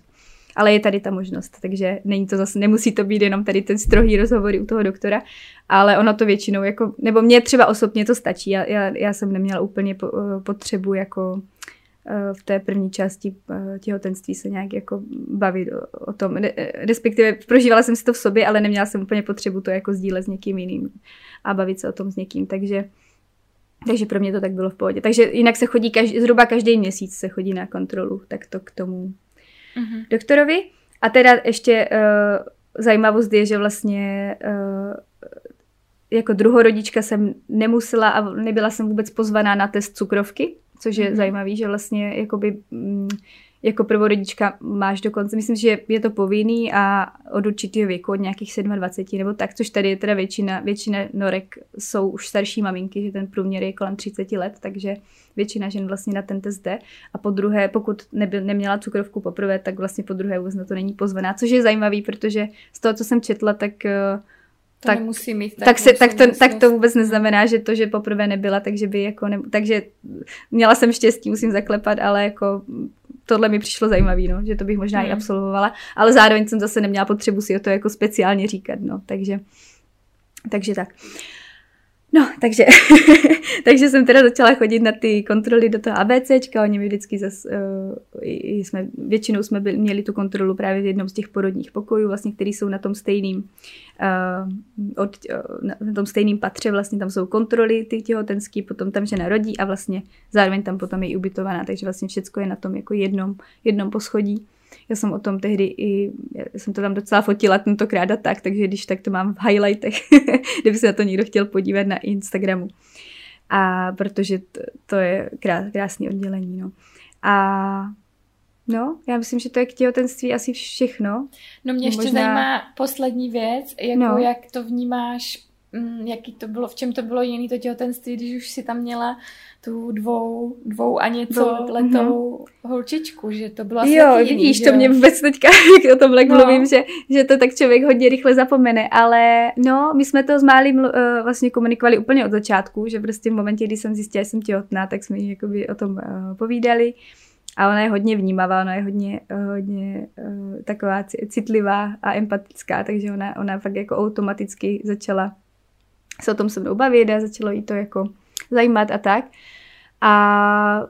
ale je tady ta možnost, takže není to zase, nemusí to být jenom tady ten strohý rozhovory u toho doktora, ale ono to většinou jako, nebo mě třeba osobně to stačí, já, já, já jsem neměla úplně po, eh, potřebu jako eh, v té první části eh, těhotenství se nějak jako bavit o, o tom, respektive prožívala jsem si to v sobě, ale neměla jsem úplně potřebu to jako sdílet s někým jiným a bavit se o tom s někým, takže takže pro mě to tak bylo v pohodě. Takže jinak se chodí každý, zhruba každý měsíc se chodí na kontrolu, tak to k tomu mm-hmm. doktorovi. A teda ještě uh, zajímavost je, že vlastně uh, jako druhorodička jsem nemusela a nebyla jsem vůbec pozvaná na test cukrovky, což je mm-hmm. zajímavý, že vlastně jakoby mm, jako prvorodička máš dokonce, myslím, že je to povinný a od určitého věku, od nějakých 27 nebo tak, což tady je teda většina, většina norek jsou už starší maminky, že ten průměr je kolem 30 let, takže většina žen vlastně na ten test jde. A po druhé, pokud nebyl, neměla cukrovku poprvé, tak vlastně po druhé vůbec na to není pozvaná, což je zajímavý, protože z toho, co jsem četla, tak uh, to tak, nemusí mít. Tak, tak, se, tak, to, tak to vůbec neznamená, že to, že poprvé nebyla, takže by jako ne, takže měla jsem štěstí, musím zaklepat, ale jako tohle mi přišlo zajímavé, no, že to bych možná hmm. i absolvovala, ale zároveň jsem zase neměla potřebu si o to jako speciálně říkat, no, takže, takže tak. No, takže, takže jsem teda začala chodit na ty kontroly do toho ABCčka, oni mi vždycky zas, uh, jsme, většinou jsme byli, měli tu kontrolu právě v jednom z těch porodních pokojů, vlastně, který jsou na tom stejným, uh, od, uh, na tom stejným patře, vlastně tam jsou kontroly ty těhotenský, potom tam žena rodí a vlastně zároveň tam potom je ubytovaná, takže vlastně všechno je na tom jako jednom, jednom poschodí. Já jsem o tom tehdy i, já jsem to tam docela fotila tentokrát a tak, takže když tak to mám v highlightech, kdyby se na to někdo chtěl podívat na Instagramu. A protože to, to je krás, krásný oddělení, no. A No, já myslím, že to je k těhotenství asi všechno. No mě ještě Možná... zajímá poslední věc, jako no. jak to vnímáš Mm, jaký to bylo, v čem to bylo jiný to těhotenství, když už si tam měla tu dvou, dvou a něco Dvou, letou mm-hmm. holčičku, že to bylo asi Jo, jiný, vidíš, to mě vůbec teďka, jak o tom no. mluvím, že, že to tak člověk hodně rychle zapomene, ale no, my jsme to s Málím uh, vlastně komunikovali úplně od začátku, že prostě v momentě, kdy jsem zjistila, že jsem těhotná, tak jsme jakoby o tom uh, povídali. A ona je hodně vnímavá, ona je hodně, hodně uh, taková citlivá a empatická, takže ona, ona fakt jako automaticky začala se o tom se mnou bavit a začalo jí to jako zajímat a tak. A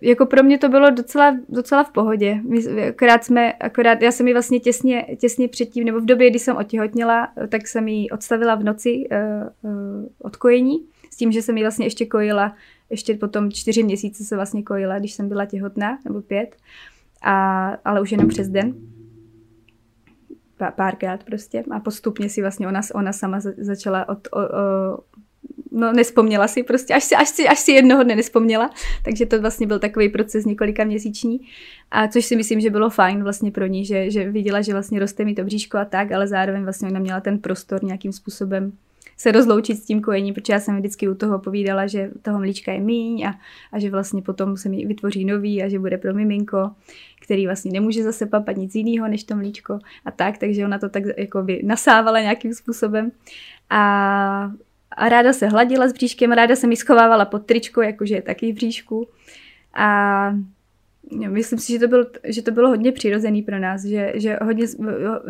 jako pro mě to bylo docela, docela v pohodě. My, akorát jsme, akorát já jsem ji vlastně těsně, těsně předtím, nebo v době, kdy jsem otěhotněla, tak jsem ji odstavila v noci uh, uh, od kojení, s tím, že jsem ji vlastně ještě kojila, ještě potom čtyři měsíce se vlastně kojila, když jsem byla těhotná, nebo pět, a, ale už jenom přes den párkrát prostě a postupně si vlastně ona, ona sama začala od, o, o, no nespomněla si prostě, až si, až, si, až si jednoho dne nespomněla, takže to vlastně byl takový proces několika měsíční, a což si myslím, že bylo fajn vlastně pro ní, že, že viděla, že vlastně roste mi to bříško a tak, ale zároveň vlastně ona měla ten prostor nějakým způsobem se rozloučit s tím kojením, protože já jsem vždycky u toho povídala, že toho mlíčka je míň a, a že vlastně potom se mi vytvoří nový a že bude pro miminko, který vlastně nemůže zase papat nic jiného než to mlíčko a tak, takže ona to tak jako by nasávala nějakým způsobem. A, a ráda se hladila s bříškem, ráda se mi schovávala pod tričko, jakože je taky v bříšku a Myslím si, že to, byl, že to bylo hodně přirozený pro nás, že, že hodně,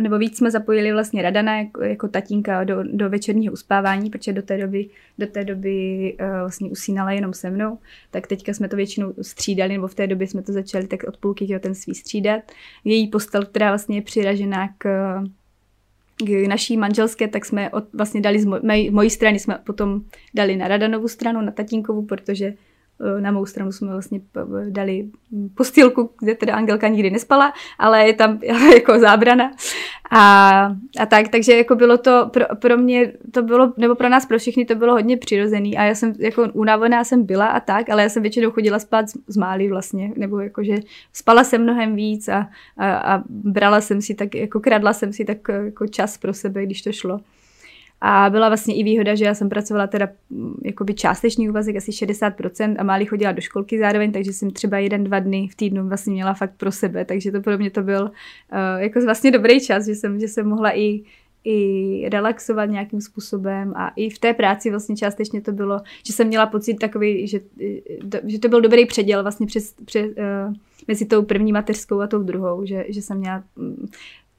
nebo víc jsme zapojili vlastně Radana jako, jako tatínka do, do večerního uspávání, protože do té doby, do té doby uh, vlastně usínala jenom se mnou, tak teďka jsme to většinou střídali, nebo v té době jsme to začali tak od půlky těhotenství střídat. Její postel, která vlastně je přiražená k, k naší manželské, tak jsme od, vlastně dali z moj, mojí strany, jsme potom dali na Radanovu stranu, na tatínkovu, protože na mou stranu jsme vlastně dali postýlku, kde teda Angelka nikdy nespala, ale je tam jako zábrana. A, a tak, takže jako bylo to pro, pro mě, to bylo, nebo pro nás, pro všechny to bylo hodně přirozený a já jsem jako unavená jsem byla a tak, ale já jsem většinou chodila spát z, z mály vlastně, nebo jakože spala jsem mnohem víc a, a, a brala jsem si tak, jako kradla jsem si tak jako čas pro sebe, když to šlo. A byla vlastně i výhoda, že já jsem pracovala teda mm, jakoby částečný úvazek, asi 60% a Máli chodila do školky zároveň, takže jsem třeba jeden, dva dny v týdnu vlastně měla fakt pro sebe, takže to pro mě to byl uh, jako vlastně dobrý čas, že jsem, že jsem mohla i i relaxovat nějakým způsobem a i v té práci vlastně částečně to bylo, že jsem měla pocit takový, že, že to byl dobrý předěl vlastně přes, přes, uh, mezi tou první mateřskou a tou druhou, že, že jsem měla mm,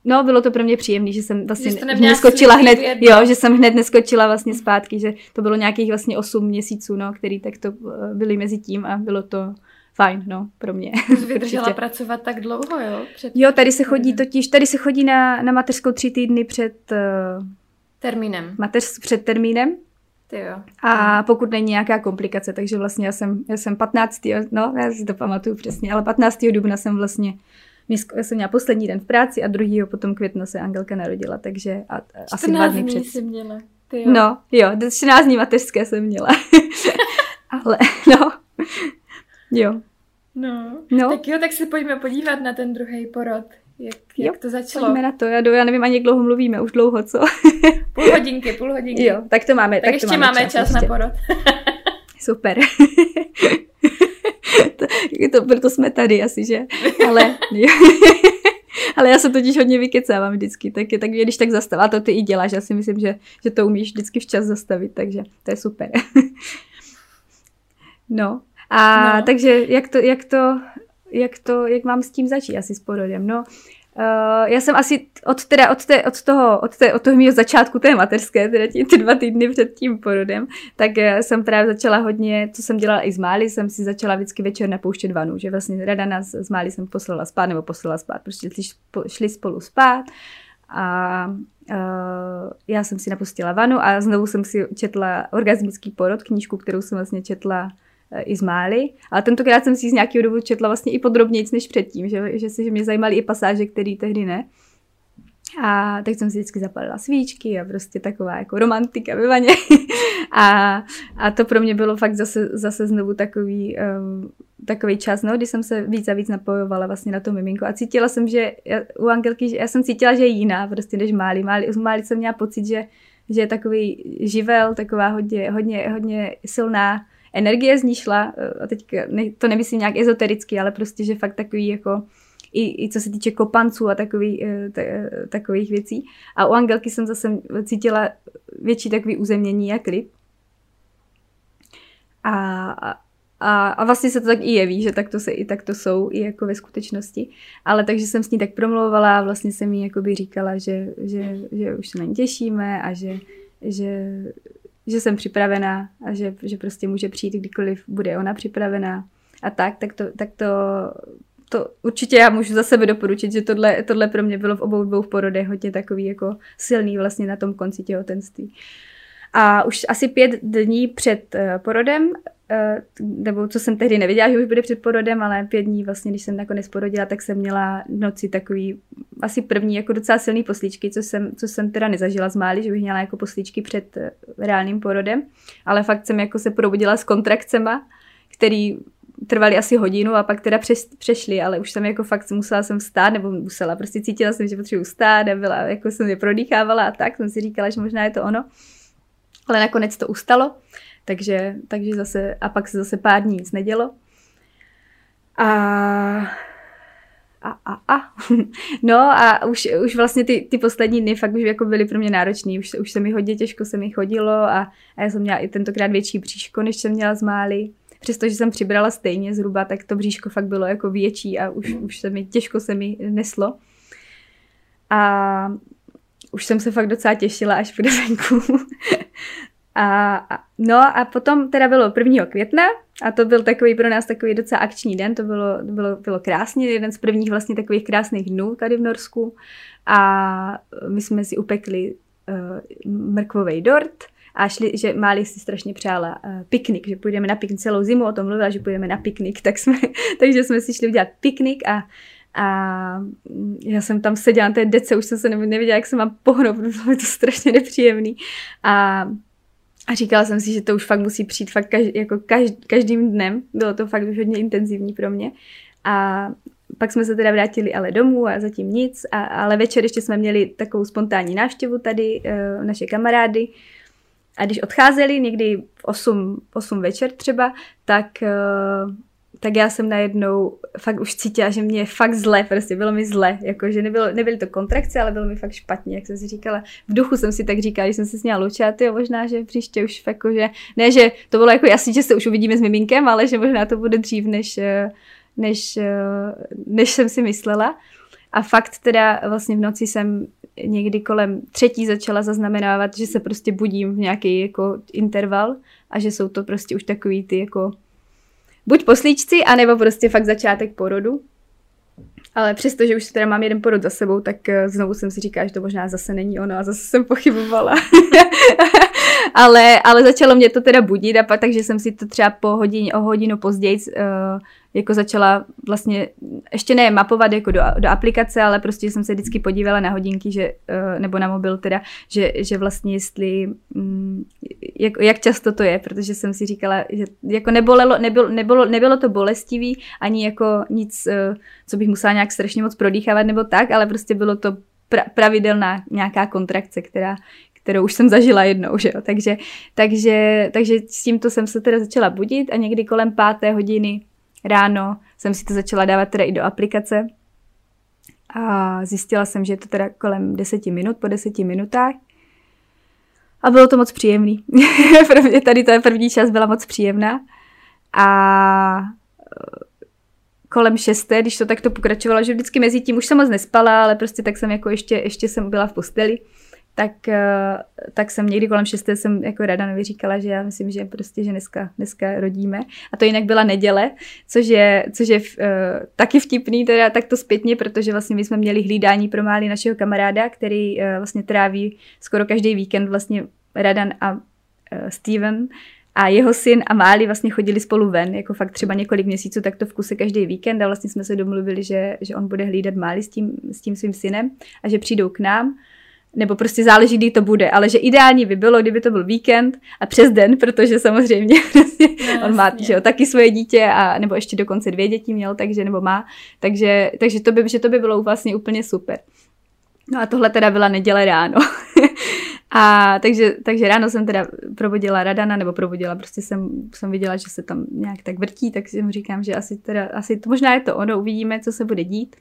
No, bylo to pro mě příjemné, že jsem vlastně že neskočila hned, jo, že jsem hned neskočila vlastně zpátky, že to bylo nějakých vlastně 8 měsíců, no, který tak to eh, byly mezi tím a bylo to fajn, no, pro mě. Vydržela pracovat tak dlouho, jo? Před jo, tady se chodí totiž, tady se chodí na, na mateřskou tři týdny před... Uh, termínem. Mateř, před termínem. Ty jo. A pokud není nějaká komplikace, takže vlastně já jsem, já jsem 15. no, já si to pamatuju přesně, ale 15. dubna jsem vlastně já jsem měla poslední den v práci a druhýho potom května se Angelka narodila, takže a, a asi dva dny před. Jsi měla. Ty jo. No, jo, 14 dní mateřské jsem měla. Ale, no, jo. No. no, tak jo, tak se pojďme podívat na ten druhý porod. Jak, jak jo, to začalo? Pojďme na to, já, do, já nevím ani, jak dlouho mluvíme, už dlouho, co? půl hodinky, půl hodinky. Jo, tak to máme. Tak, tak ještě to máme, čas, čas na porod. Super to, proto jsme tady asi, že? Ale, ale já se totiž hodně vykecávám vždycky, tak, tak když tak zastav. A to ty i děláš, já si myslím, že, že to umíš vždycky včas zastavit, takže to je super. no, a no. takže jak to, jak to, jak to, jak mám s tím začít asi s porodem? No, Uh, já jsem asi od, teda, od, té, od toho, od, té, od toho mého začátku té materské, teda ty, ty dva týdny před tím porodem, tak uh, jsem právě začala hodně, co jsem dělala i s Máli, jsem si začala vždycky večer napouštět vanu, že vlastně rada nás s Máli jsem poslala spát, nebo poslala spát, prostě šli, šli spolu spát a uh, já jsem si napustila vanu a znovu jsem si četla Orgasmický porod, knížku, kterou jsem vlastně četla i z Mály, ale tentokrát jsem si z nějakého důvodu četla vlastně i podrobněji než předtím, že, že, si, že mě zajímaly i pasáže, které tehdy ne. A tak jsem si vždycky zapalila svíčky a prostě taková jako romantika ve vaně. a, a to pro mě bylo fakt zase, zase znovu takový, um, takový čas, no, kdy jsem se víc a víc napojovala vlastně na to miminko a cítila jsem, že já, u Angelky, já jsem cítila, že je jiná prostě než Máli. Máli, Máli jsem měla pocit, že, že je takový živel, taková hodně, hodně, hodně silná energie z ní šla, eh, a teď to nemyslím nějak ezotericky, ale prostě, že fakt takový jako i, i co se týče kopanců a takový, eh, t, eh, takových věcí. A u Angelky jsem zase cítila větší takový uzemnění a klid. A, a, a vlastně se to tak i jeví, že tak to se i tak to jsou i jako ve skutečnosti. Ale takže jsem s ní tak promlouvala a vlastně jsem jí říkala, že, že, že už se na ní těšíme a že, že, že jsem připravená a že, že prostě může přijít kdykoliv bude ona připravená a tak, tak to, tak to, to určitě já můžu za sebe doporučit, že tohle, tohle pro mě bylo v obou dvou porodech hodně takový jako silný vlastně na tom konci těhotenství. A už asi pět dní před uh, porodem, nebo co jsem tehdy nevěděla, že už bude před porodem, ale pět dní vlastně, když jsem nakonec porodila, tak jsem měla noci takový asi první jako docela silný poslíčky, co jsem, co jsem teda nezažila z Máli, že bych měla jako poslíčky před uh, reálným porodem, ale fakt jsem jako se probudila s kontrakcema, který trvaly asi hodinu a pak teda přes, přešli, ale už jsem jako fakt musela jsem vstát, nebo musela, prostě cítila jsem, že potřebuji vstát a byla, jako jsem je prodýchávala a tak, jsem si říkala, že možná je to ono. Ale nakonec to ustalo, takže, takže zase, a pak se zase pár dní nic nedělo. A a, a, a. No a už, už vlastně ty, ty poslední dny fakt už jako byly pro mě náročný. Už, už se mi hodně těžko se mi chodilo a, a já jsem měla i tentokrát větší bříško, než jsem měla z Mály. Přestože jsem přibrala stejně zhruba, tak to bříško fakt bylo jako větší a už, už se mi těžko se mi neslo. A už jsem se fakt docela těšila, až půjde venku. A, no a potom teda bylo 1. května a to byl takový pro nás takový docela akční den, to bylo, bylo, bylo krásně, jeden z prvních vlastně takových krásných dnů tady v Norsku a my jsme si upekli uh, mrkvový dort, a šli, že Máli si strašně přála uh, piknik, že půjdeme na piknik celou zimu, o tom mluvila, že půjdeme na piknik, tak jsme, takže jsme si šli udělat piknik a A já jsem tam seděla na té dece, už jsem se nevěděla, jak se mám pohnout, bylo to strašně nepříjemný. A, a říkala jsem si, že to už fakt musí přijít fakt každý, jako každý, každým dnem. Bylo to fakt už hodně intenzivní pro mě. A pak jsme se teda vrátili ale domů a zatím nic, a, ale večer ještě jsme měli takovou spontánní návštěvu tady, uh, naše kamarády. A když odcházeli někdy v 8, 8 večer třeba, tak, uh, tak já jsem najednou fakt už cítila, že mě je fakt zle, prostě bylo mi zle, jakože nebylo, nebyly to kontrakce, ale bylo mi fakt špatně, jak jsem si říkala. V duchu jsem si tak říkala, když jsem se s ní loučila, ty možná, že příště už jakože, ne, že to bylo jako jasný, že se už uvidíme s miminkem, ale že možná to bude dřív, než, uh, než, eh, než jsem si myslela. A fakt teda vlastně v noci jsem někdy kolem třetí začala zaznamenávat, že se prostě budím v nějaký jako interval a že jsou to prostě už takový ty jako buď poslíčci, anebo prostě fakt začátek porodu. Ale přesto, že už teda mám jeden porod za sebou, tak eh, znovu jsem si říkala, že to možná zase není ono a zase jsem pochybovala. ale, ale začalo mě to teda budit a pak, takže jsem si to třeba po hodině, o hodinu později uh, jako začala vlastně, ještě ne mapovat jako do, do aplikace, ale prostě jsem se vždycky podívala na hodinky, že, uh, nebo na mobil teda, že, že vlastně jestli, um, jak, jak často to je, protože jsem si říkala, že jako nebolelo, nebylo, nebylo, nebylo to bolestivý, ani jako nic, uh, co bych musela nějak strašně moc prodýchávat nebo tak, ale prostě bylo to pra, pravidelná nějaká kontrakce, která, kterou už jsem zažila jednou, že jo? Takže, takže, takže s tímto jsem se teda začala budit a někdy kolem páté hodiny ráno jsem si to začala dávat teda i do aplikace. A zjistila jsem, že je to teda kolem deseti minut, po deseti minutách. A bylo to moc příjemný. Pro mě tady ta první část byla moc příjemná. A kolem šesté, když to takto pokračovalo, že vždycky mezi tím už jsem moc nespala, ale prostě tak jsem jako ještě, ještě jsem byla v posteli tak, eh, tak jsem někdy kolem šesté jsem jako Radanovi říkala, že já myslím, že prostě, že dneska, dneska rodíme. A to jinak byla neděle, což je, což je uh, taky vtipný, teda takto zpětně, protože vlastně my jsme měli hlídání pro máli našeho kamaráda, který uh, vlastně tráví skoro každý víkend vlastně Radan a uh, Steven. A jeho syn a Máli vlastně chodili spolu ven, jako fakt třeba několik měsíců, tak to v kuse každý víkend. A vlastně jsme se domluvili, že, že on bude hlídat Máli s tím, s tím svým synem a že přijdou k nám nebo prostě záleží, kdy to bude, ale že ideální by bylo, kdyby to byl víkend a přes den, protože samozřejmě prostě no, on má že jo, taky svoje dítě a nebo ještě dokonce dvě děti měl, takže nebo má, takže, takže to by, že to by bylo vlastně úplně super. No a tohle teda byla neděle ráno. a takže, takže ráno jsem teda probudila Radana, nebo probudila, prostě jsem, jsem viděla, že se tam nějak tak vrtí, tak si mu říkám, že asi teda, asi to, možná je to ono, uvidíme, co se bude dít.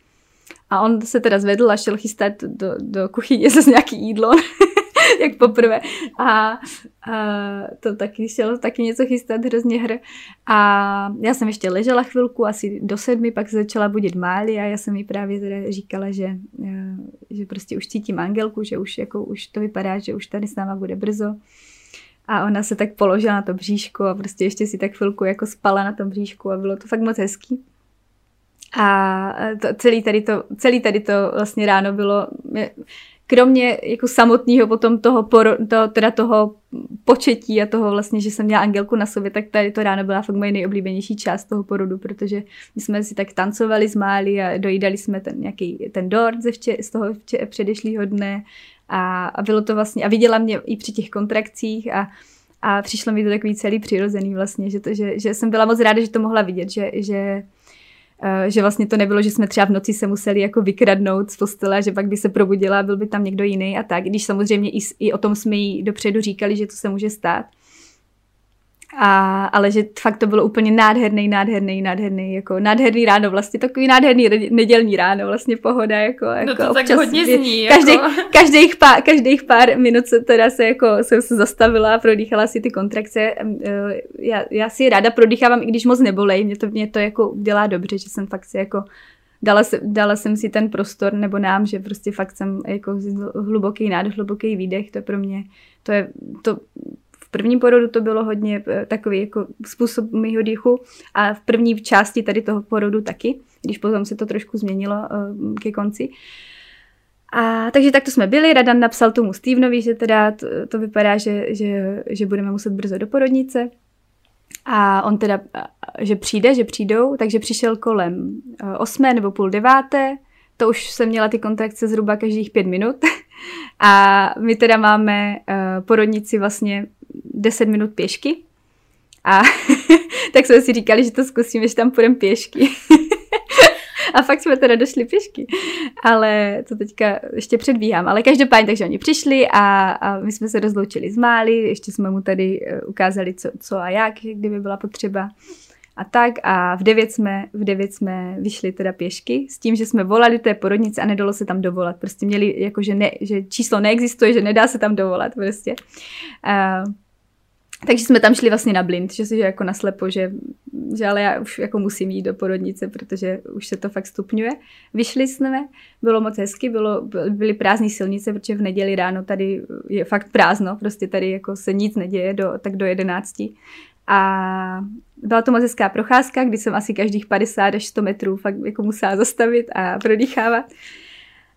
A on se teda zvedl a šel chystat do, do kuchyně zase nějaký jídlo, jak poprvé. A, a to taky šel taky něco chystat, hrozně hr. A já jsem ještě ležela chvilku, asi do sedmi, pak se začala budit Máli a já jsem jí právě teda říkala, že, eh, že prostě už cítím angelku, že už, jako, už to vypadá, že už tady s náma bude brzo. A ona se tak položila na to bříško a prostě ještě si tak chvilku jako spala na tom bříšku a bylo to fakt moc hezký. A to, celý, tady to, celý tady to vlastně ráno bylo, kromě jako samotného potom toho, poro, to, teda toho početí a toho vlastně, že jsem měla Angelku na sobě, tak tady to ráno byla fakt moje nejoblíbenější část toho porodu, protože my jsme si tak tancovali, zmáli a dojídali jsme ten nějaký ten dort ze vče, z toho vče, předešlého dne. A, a bylo to vlastně, a viděla mě i při těch kontrakcích a a přišlo mi to takový celý přirozený vlastně, že, to, že, že jsem byla moc ráda, že to mohla vidět, že, že že vlastně to nebylo, že jsme třeba v noci se museli jako vykradnout z postele, že pak by se probudila, byl by tam někdo jiný a tak, když samozřejmě i, i o tom jsme jí dopředu říkali, že to se může stát. A, ale že fakt to bylo úplně nádherný, nádherný, nádherný, jako nádherný ráno, vlastně takový nádherný nedělní ráno, vlastně pohoda, jako, no jako to občas, tak hodně zní, každý, jako. každých, pár, každých pár minut se teda se jako, jsem se zastavila a prodýchala si ty kontrakce. Eh, já, já si ráda prodýchávám, i když moc nebolej, mě to, mě to jako dělá dobře, že jsem fakt si jako dala, se, dala jsem si ten prostor, nebo nám, že prostě fakt jsem jako hluboký nádech, hluboký výdech, to pro mě, to je, to prvním porodu to bylo hodně eh, takový jako způsob mýho dýchu a v první části tady toho porodu taky, když potom se to trošku změnilo uh, ke konci. A takže takto jsme byli, Radan napsal tomu Stevenovi, že teda to, to vypadá, že, že, že budeme muset brzo do porodnice. A on teda, že přijde, že přijdou, takže přišel kolem osmé nebo půl deváté, to už jsem měla ty kontrakce zhruba každých pět minut. A my teda máme porodnici vlastně 10 minut pěšky. A tak jsme si říkali, že to zkusíme, že tam půjdeme pěšky. a fakt jsme teda došli pěšky. Ale to teďka ještě předbíhám. Ale každopádně, takže oni přišli a, a my jsme se rozloučili s Máli, ještě jsme mu tady eh, ukázali, co, co a jak, kdyby byla potřeba a tak a v devět jsme, v devět jsme vyšli teda pěšky s tím, že jsme volali té porodnice a nedalo se tam dovolat. Prostě měli jako, že, ne, že číslo neexistuje, že nedá se tam dovolat prostě. Uh, takže jsme tam šli vlastně na blind, že si že jako naslepo, že, že ale já už jako musím jít do porodnice, protože už se to fakt stupňuje. Vyšli jsme, bylo moc hezky, bylo, byly prázdné silnice, protože v neděli ráno tady je fakt prázdno, prostě tady jako se nic neděje do, tak do jedenácti. A byla to moc hezká procházka, kdy jsem asi každých 50 až 100 metrů fakt jako musela zastavit a prodýchávat.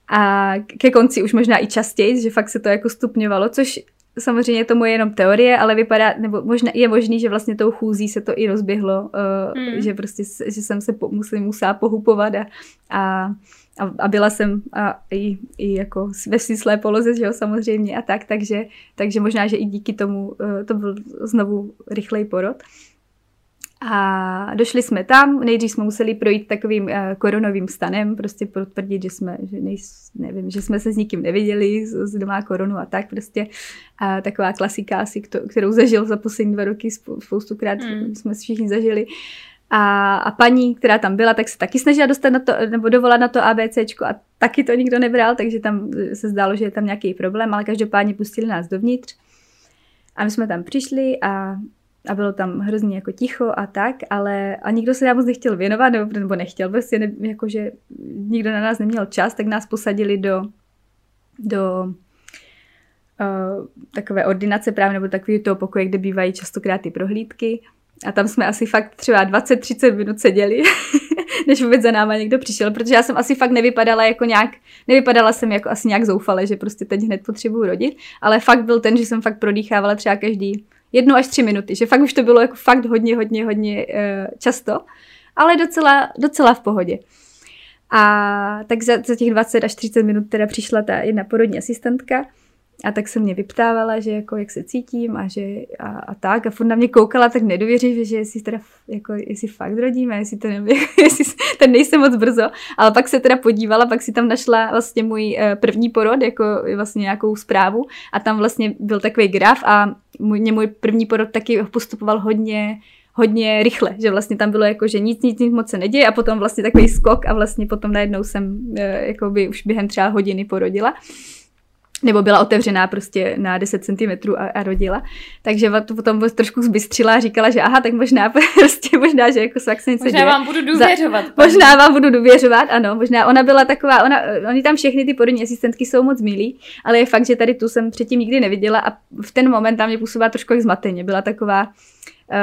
A ke konci už možná i častěji, že fakt se to jako stupňovalo, což samozřejmě tomu je jenom teorie, ale vypadá, nebo možná je možný, že vlastně tou chůzí se to i rozběhlo, uh, hmm. že prostě, že jsem se po, musela, musela pohupovat a, a a, a byla jsem a i, i jako ve svislé poloze, že jo, samozřejmě a tak, takže, takže možná, že i díky tomu uh, to byl znovu rychlej porod. A došli jsme tam, nejdřív jsme museli projít takovým uh, koronovým stanem, prostě potvrdit, že jsme, že nejs, nevím, že jsme se s nikým neviděli, z, doma koronu a tak prostě. A taková klasika asi, kterou zažil za poslední dva roky, spoustukrát hmm. jsme všichni zažili. A, a paní, která tam byla, tak se taky snažila dostat na to, nebo dovolat na to ABCčko a taky to nikdo nebral, takže tam se zdálo, že je tam nějaký problém, ale každopádně pustili nás dovnitř. A my jsme tam přišli a, a bylo tam hrozně jako ticho a tak, ale a nikdo se nám moc nechtěl věnovat, nebo, nebo nechtěl, prostě ne, jakože nikdo na nás neměl čas, tak nás posadili do, do uh, takové ordinace právě, nebo takového toho pokoje, kde bývají častokrát ty prohlídky. A tam jsme asi fakt třeba 20-30 minut seděli, než vůbec za náma někdo přišel, protože já jsem asi fakt nevypadala jako nějak, nevypadala jsem jako asi nějak zoufale, že prostě teď hned potřebuju rodit, ale fakt byl ten, že jsem fakt prodýchávala třeba každý jednu až tři minuty, že fakt už to bylo jako fakt hodně, hodně, hodně uh, často, ale docela, docela v pohodě. A tak za, za těch 20 až 30 minut teda přišla ta jedna porodní asistentka a tak se mě vyptávala, že jako jak se cítím a že a, a tak a furt na mě koukala tak nedověřivě, že jestli teda jako jestli fakt rodíme, jestli to nevím, jestli ten nejsem moc brzo, ale pak se teda podívala, pak si tam našla vlastně můj uh, první porod, jako vlastně nějakou zprávu. A tam vlastně byl takový graf a můj, můj první porod taky postupoval hodně hodně rychle, že vlastně tam bylo jako, že nic, nic, nic moc se neděje a potom vlastně takový skok a vlastně potom najednou jsem uh, jako by už během třeba hodiny porodila nebo byla otevřená prostě na 10 cm a, a rodila. Takže to potom trošku zbystřila a říkala, že aha, tak možná prostě, možná, že jako se něco Možná děje. vám budu důvěřovat. Za, možná vám budu důvěřovat, ano, možná ona byla taková, ona, oni tam všechny ty porodní asistentky jsou moc milí, ale je fakt, že tady tu jsem předtím nikdy neviděla a v ten moment tam mě působila trošku jak zmateně. Byla taková, uh,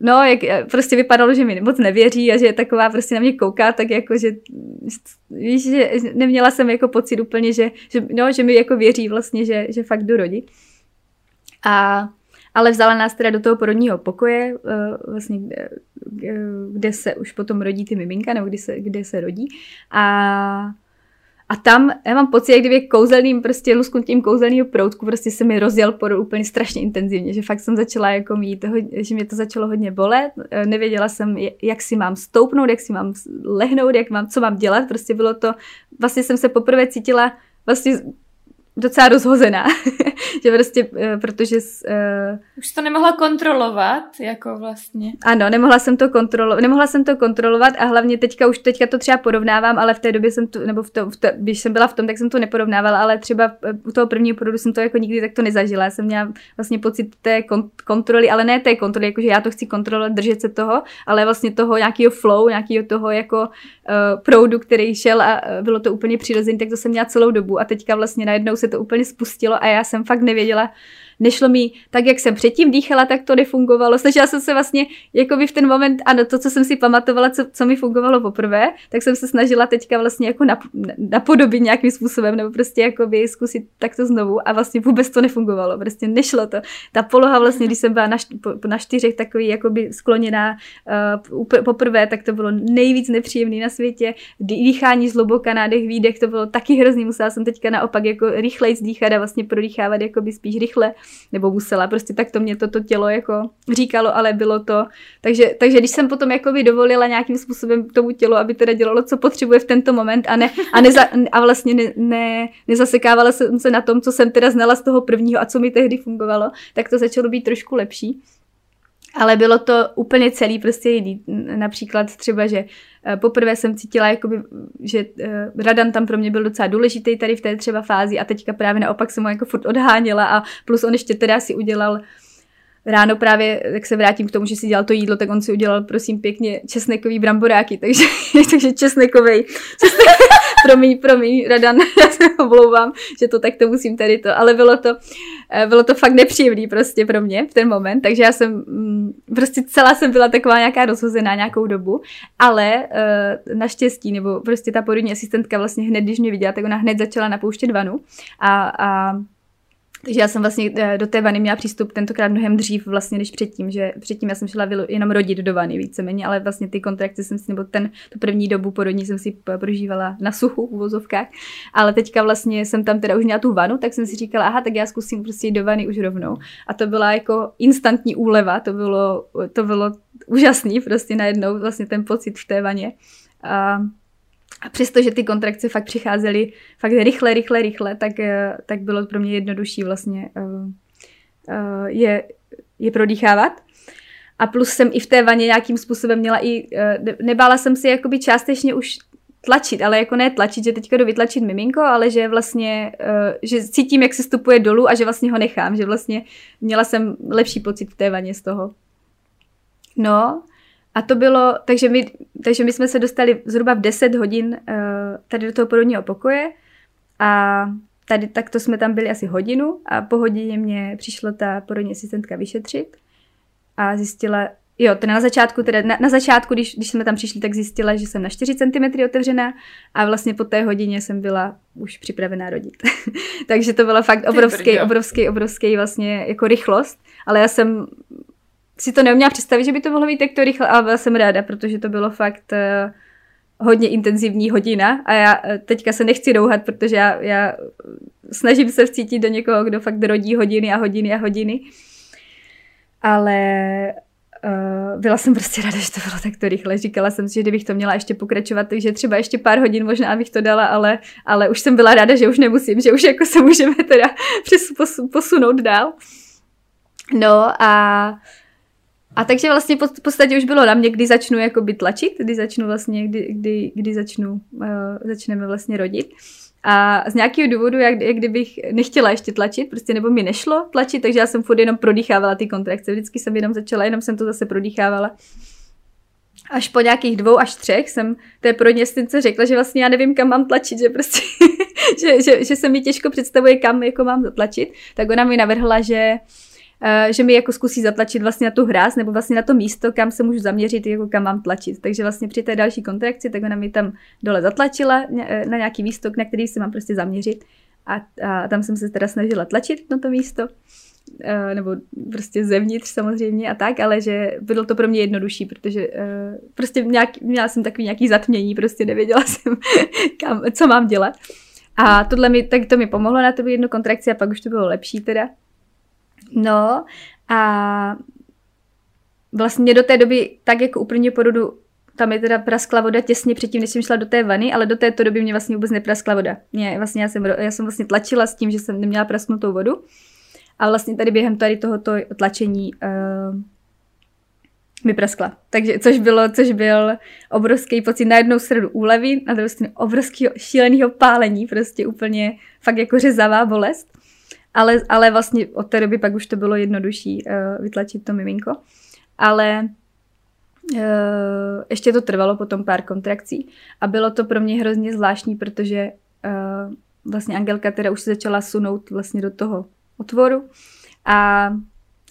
no, jak eh, prostě vypadalo, že mi moc nevěří a že je taková prostě na mě kouká, tak jako, že víš, že neměla jsem jako pocit úplně, že, že, no, že mi jako věří vlastně, že, že fakt jdu rodit. A, ale vzala nás teda do toho porodního pokoje, uh, vlastně, kde, kde se už potom rodí ty miminka, nebo kde se, kde se rodí. A a tam já mám pocit, jak kdyby kouzelným prostě lusknutím kouzelného proutku prostě se mi rozjel porod úplně strašně intenzivně, že fakt jsem začala jako mít, že mě to začalo hodně bolet, e, nevěděla jsem, jak si mám stoupnout, jak si mám lehnout, jak mám, co mám dělat, prostě bylo to, vlastně jsem se poprvé cítila vlastně docela rozhozená, že prostě, eh, protože... Uh, Už to nemohla kontrolovat, jako vlastně. Ano, nemohla jsem to kontrolovat, nemohla jsem to kontrolovat a hlavně teďka už teďka to třeba porovnávám, ale v té době jsem to, nebo v to, v to, když jsem byla v tom, tak jsem to neporovnávala, ale třeba eh, u toho prvního porodu jsem to jako nikdy takto nezažila. Já jsem měla vlastně pocit té kontroly, ale ne té kontroly, jakože já to chci kontrolovat, držet se toho, ale vlastně toho nějakého flow, nějakého toho jako uh, proudu, který šel a bylo to úplně přirozený, tak to jsem měla celou dobu a teďka vlastně najednou se se to úplně spustilo a já jsem fakt nevěděla, nešlo mi tak, jak jsem předtím dýchala, tak to nefungovalo. Snažila jsem se vlastně, jako by v ten moment, ano, to, co jsem si pamatovala, co, co mi fungovalo poprvé, tak jsem se snažila teďka vlastně jako nap, napodobit nějakým způsobem, nebo prostě jako by zkusit takto znovu a vlastně vůbec to nefungovalo, prostě nešlo to. Ta poloha vlastně, když jsem byla na, na čtyřech takový jakoby skloněná uh, poprvé, tak to bylo nejvíc nepříjemný na světě. Dýchání zloboka, nádech, výdech, to bylo taky hrozný. Musela jsem teďka naopak jako rychleji dýchat a vlastně prodýchávat jakoby spíš rychle nebo musela, prostě tak to mě toto tělo jako říkalo, ale bylo to. Takže, takže když jsem potom jako by dovolila nějakým způsobem tomu tělu, aby teda dělalo, co potřebuje v tento moment a, ne, a, neza, a vlastně ne, ne, nezasekávala jsem se na tom, co jsem teda znala z toho prvního a co mi tehdy fungovalo, tak to začalo být trošku lepší. Ale bylo to úplně celý prostě jiný. Například třeba, že eh, poprvé jsem cítila, jakoby, že eh, Radan tam pro mě byl docela důležitý tady v té třeba fázi a teďka právě naopak jsem ho jako furt odháněla a plus on ještě teda si udělal ráno právě, jak se vrátím k tomu, že si dělal to jídlo, tak on si udělal, prosím, pěkně česnekový bramboráky, takže, takže česnekový. promiň, promiň, Radan, já se omlouvám, že to takto musím tady to, ale bylo to, eh, bylo to fakt nepříjemný prostě pro mě v ten moment, takže já jsem, mm, prostě celá jsem byla taková nějaká rozhozená nějakou dobu, ale uh, naštěstí, nebo prostě ta porodní asistentka vlastně hned, když mě viděla, tak ona hned začala napouštět vanu a, a takže já jsem vlastně eh, do té vany měla přístup tentokrát mnohem dřív vlastně než předtím, že předtím já jsem šla jenom rodit do vany víceméně, ale vlastně ty kontrakty jsem si, nebo ten, tu první dobu porodní jsem si prožívala na suchu v uvozovkách, ale teďka vlastně jsem tam teda už měla tu vanu, tak jsem si říkala, aha, tak já zkusím prostě jít do vany už rovnou. A to byla jako instantní úleva, to bylo, to bylo úžasný prostě najednou vlastně ten pocit v té vaně. A a přesto, že ty kontrakce fakt přicházely fakt rychle, rychle, rychle, tak, eh, tak bylo pro mě jednodušší vlastně uh, uh, je, je prodýchávat. A plus jsem i v té vaně nějakým způsobem měla i, nebála jsem si jakoby částečně už tlačit, ale jako ne tlačit, že teďka jdu vytlačit miminko, ale že vlastně, že cítím, jak se stupuje dolů a že vlastně ho nechám, že vlastně měla jsem lepší pocit v té vaně z toho. No, a to bylo, takže my, takže my jsme se dostali zhruba v 10 hodin uh, tady do toho porodního pokoje a tady takto jsme tam byli asi hodinu a po hodině mě přišla ta porodní asistentka vyšetřit a zjistila, jo, teda na začátku, teda na, na začátku, když, když jsme tam přišli, tak zjistila, že jsem na 4 cm otevřená a vlastně po té hodině jsem byla už připravená rodit. Takže to byla fakt obrovský, obrovský, obrovský vlastně jako rychlost, ale já jsem si to neuměla představit, že by to mohlo být takto rychle, ale byla jsem ráda, protože to bylo fakt uh, hodně intenzivní hodina a já uh, teďka se nechci douhat, protože já, já snažím se vcítit do někoho, kdo fakt rodí hodiny a hodiny a hodiny. Ale uh, byla jsem prostě ráda, že to bylo takto rychle. Říkala jsem si, že kdybych to měla ještě pokračovat, takže třeba ještě pár hodin možná bych to dala, ale, ale už jsem byla ráda, že už nemusím, že už jako se můžeme teda posunout dál. No a a takže vlastně v podstatě už bylo na mě, kdy začnu jakoby tlačit, kdy začnu vlastně, kdy, kdy, kdy začnu, uh, začneme vlastně rodit. A z nějakého důvodu, jak, jak kdybych nechtěla ještě tlačit, prostě nebo mi nešlo tlačit, takže já jsem furt jenom prodýchávala ty kontrakce. Vždycky jsem jenom začala, jenom jsem to zase prodýchávala. Až po nějakých dvou až třech jsem té porodněstnice řekla, že vlastně já nevím, kam mám tlačit, že prostě, že, že, že, se mi těžko představuje, kam jako mám zatlačit. Tak ona mi navrhla, že uh, že mi jako zkusí zatlačit vlastně na tu hráz nebo vlastně na to místo, kam se můžu zaměřit, jako kam mám tlačit. Takže vlastně při té další kontrakci, tak ona mi tam dole zatlačila eh, na nějaký místo, na který se mám prostě zaměřit. A, a tam jsem se teda snažila tlačit na to místo eh, nebo prostě zevnitř samozřejmě a tak, ale že bylo to pro mě jednodušší, protože prostě nějak, měla jsem takový nějaký zatmění, prostě nevěděla jsem, kam, co mám dělat. A tohle mi, tak to mi pomohlo na to jednu kontrakci a pak už to bylo lepší teda. No a vlastně do té doby, tak jako úplně porodu, tam je teda praskla voda těsně předtím, než jsem šla do té vany, ale do této doby mě vlastně vůbec nepraskla voda. Mě, vlastně já jsem, já jsem vlastně tlačila s tím, že jsem neměla prasknutou vodu. A vlastně tady během tady tohoto tlačení uh, mi praskla. Takže, což bylo, což byl obrovský pocit na jednou stranu úlevy, na druhou stranu obrovského šíleného pálení, prostě úplně fakt jako řezavá bolest. Ale, ale vlastně od té doby pak už to bylo jednodušší uh, vytlačit to miminko. Ale uh, ještě to trvalo potom pár kontrakcí a bylo to pro mě hrozně zvláštní, protože uh, vlastně Angelka teda už se začala sunout vlastně do toho otvoru a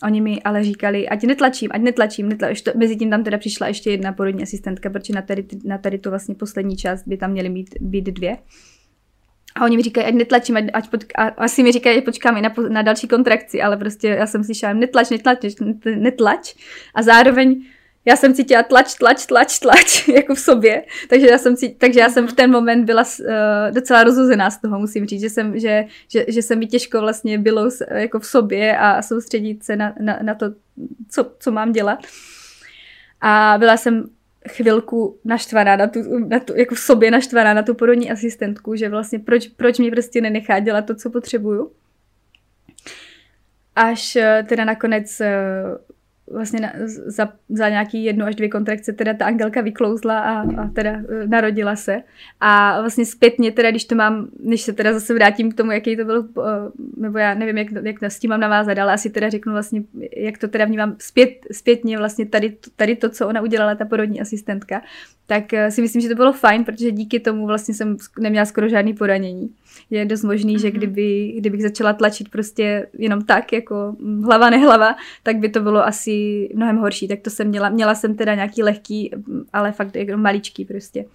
Oni mi ale říkali, ať netlačím, ať netlačím, netlačím. Mezi tím tam teda přišla ještě jedna porodní asistentka, protože na tady, na tady to vlastně poslední část by tam měly být, být dvě. A oni mi říkají, ať netlačím, ať, ať počk- a asi mi říkají, ať počkáme na, na další kontrakci, ale prostě já jsem slyšela, netlač, netlač, netlač. A zároveň já jsem cítila tlač, tlač, tlač, tlač, jako v sobě, takže já jsem, cít, takže já jsem v ten moment byla uh, docela rozhozená z toho, musím říct, že jsem, že, že, že se mi těžko vlastně bylo jako v sobě a soustředit se na, na, na to, co, co mám dělat. A byla jsem chvilku naštvaná na tu, na tu, jako v sobě naštvaná na tu porodní asistentku, že vlastně proč, proč mě prostě nenechá dělat to, co potřebuju. Až eh, teda nakonec eh, vlastně na, za, za nějaký jednu až dvě kontrakce teda ta Angelka vyklouzla a, a teda e, narodila se. A vlastně zpětně teda, když to mám, než se teda zase vrátím k tomu, jaký to byl, e, nebo já nevím, jak, jak s tím mám navázat, ale asi teda řeknu vlastně, jak to teda vnímám zpět, zpětně vlastně tady, tady to, co ona udělala, ta porodní asistentka, tak e, si myslím, že to bylo fajn, protože díky tomu vlastně jsem neměla skoro žádný poranění je dost možný, mm-hmm. že mhm. kdyby, kdybych začala tlačit prostě jenom tak, jako hlava nehlava, tak by to bylo asi mnohem horší. Tak to jsem měla. Měla jsem teda nějaký lehký, ale fakt jako maličký prostě.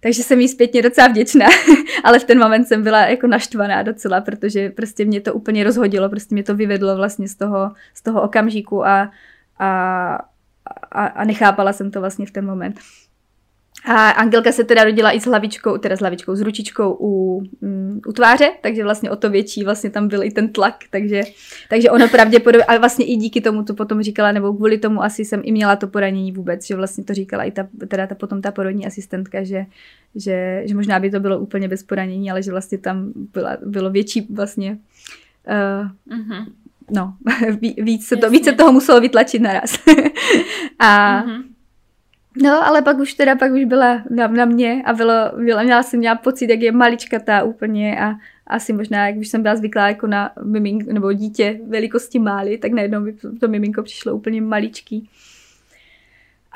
Takže jsem jí zpětně docela vděčná, ale v ten moment jsem byla jako naštvaná docela, protože prostě mě to úplně rozhodilo, prostě mě to vyvedlo vlastně z toho, z toho okamžiku a, a, a, a nechápala jsem to vlastně v ten moment. A Angelka se teda rodila i s hlavičkou, teda s hlavičkou, s ručičkou u, um, u tváře, takže vlastně o to větší vlastně tam byl i ten tlak, takže, takže ono pravděpodobně, a vlastně i díky tomu to potom říkala, nebo kvůli tomu asi jsem i měla to poranění vůbec, že vlastně to říkala i ta, teda ta potom ta porodní asistentka, že, že, že možná by to bylo úplně bez poranění, ale že vlastně tam byla, bylo větší vlastně uh, uh-huh. no, víc se, to, víc se toho muselo vytlačit naraz. a uh-huh. No, ale pak už teda, pak už byla na, na mě a bylo, byla, měla jsem měla pocit, jak je maličkatá úplně a asi možná, jak už jsem byla zvyklá jako na miminko, nebo dítě velikosti mály, tak najednou by to miminko přišlo úplně maličký.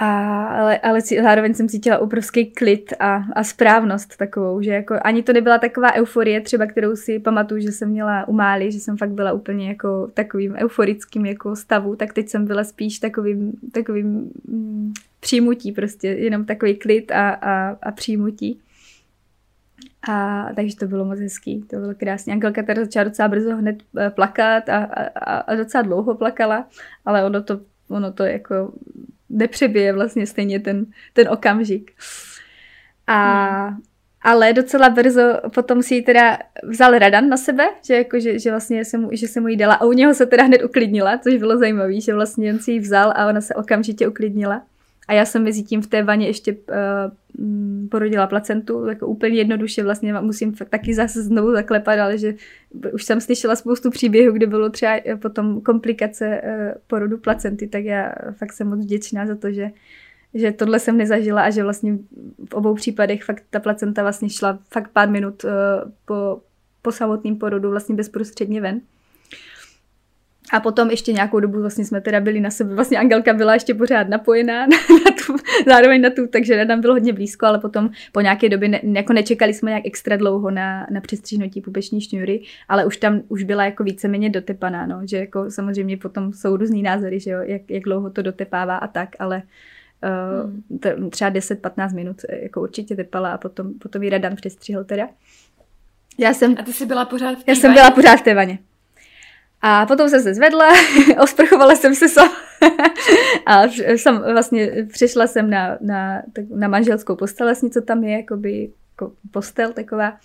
A, ale, ale zároveň jsem cítila obrovský klid a, a správnost takovou, že jako ani to nebyla taková euforie třeba, kterou si pamatuju, že jsem měla u Mály, že jsem fakt byla úplně jako takovým euforickým jako stavu, tak teď jsem byla spíš takovým, takovým mm, přijmutí prostě, jenom takový klid a, a, a přijmutí. A takže to bylo moc hezký, to bylo krásně. Angelka tady začala docela brzo hned eh, plakat a, a, a docela dlouho plakala, ale ono to, ono to jako nepřebije vlastně stejně ten, ten okamžik. A, hmm. Ale docela brzo potom si ji teda vzal Radan na sebe, že, jako, že, že vlastně se mu, že se mu jí dala a u něho se teda hned uklidnila, což bylo zajímavé, že vlastně on si ji vzal a ona se okamžitě uklidnila. A já jsem mezi tím v té vaně ještě uh, porodila placentu, jako úplně jednoduše vlastně musím taky zase znovu zaklepat, ale že už jsem slyšela spoustu příběhů, kde bylo třeba eh, potom komplikace uh, porodu placenty, tak já fakt jsem moc vděčná za to, že, že tohle jsem nezažila a že vlastně v obou případech fakt ta placenta vlastně šla fakt pár minut uh, po, po samotným porodu vlastně bezprostředně ven. A potom ještě nějakou dobu vlastně jsme teda byli na sebe, vlastně Angelka byla ještě pořád napojená na, na tu, zároveň na tu, takže nám bylo hodně blízko, ale potom po nějaké době ne, jako nečekali jsme nějak extra dlouho na, na přestříhnutí pupeční šňůry, ale už tam už byla jako víceméně dotepaná, no, že jako samozřejmě potom jsou různý názory, že jo, jak, jak dlouho to dotepává a tak, ale uh, hmm. třeba 10-15 minut jako určitě tepala a potom, potom ji Radan přestřihl teda. Já jsem, a ty jsi byla pořád v té Já jsem byla pořád v té vaně. A potom jsem se zvedla, osprchovala jsem se sam a jsem, vlastně přišla jsem na, na, na manželskou postel, vlastně, co tam je, jakoby jako postel taková.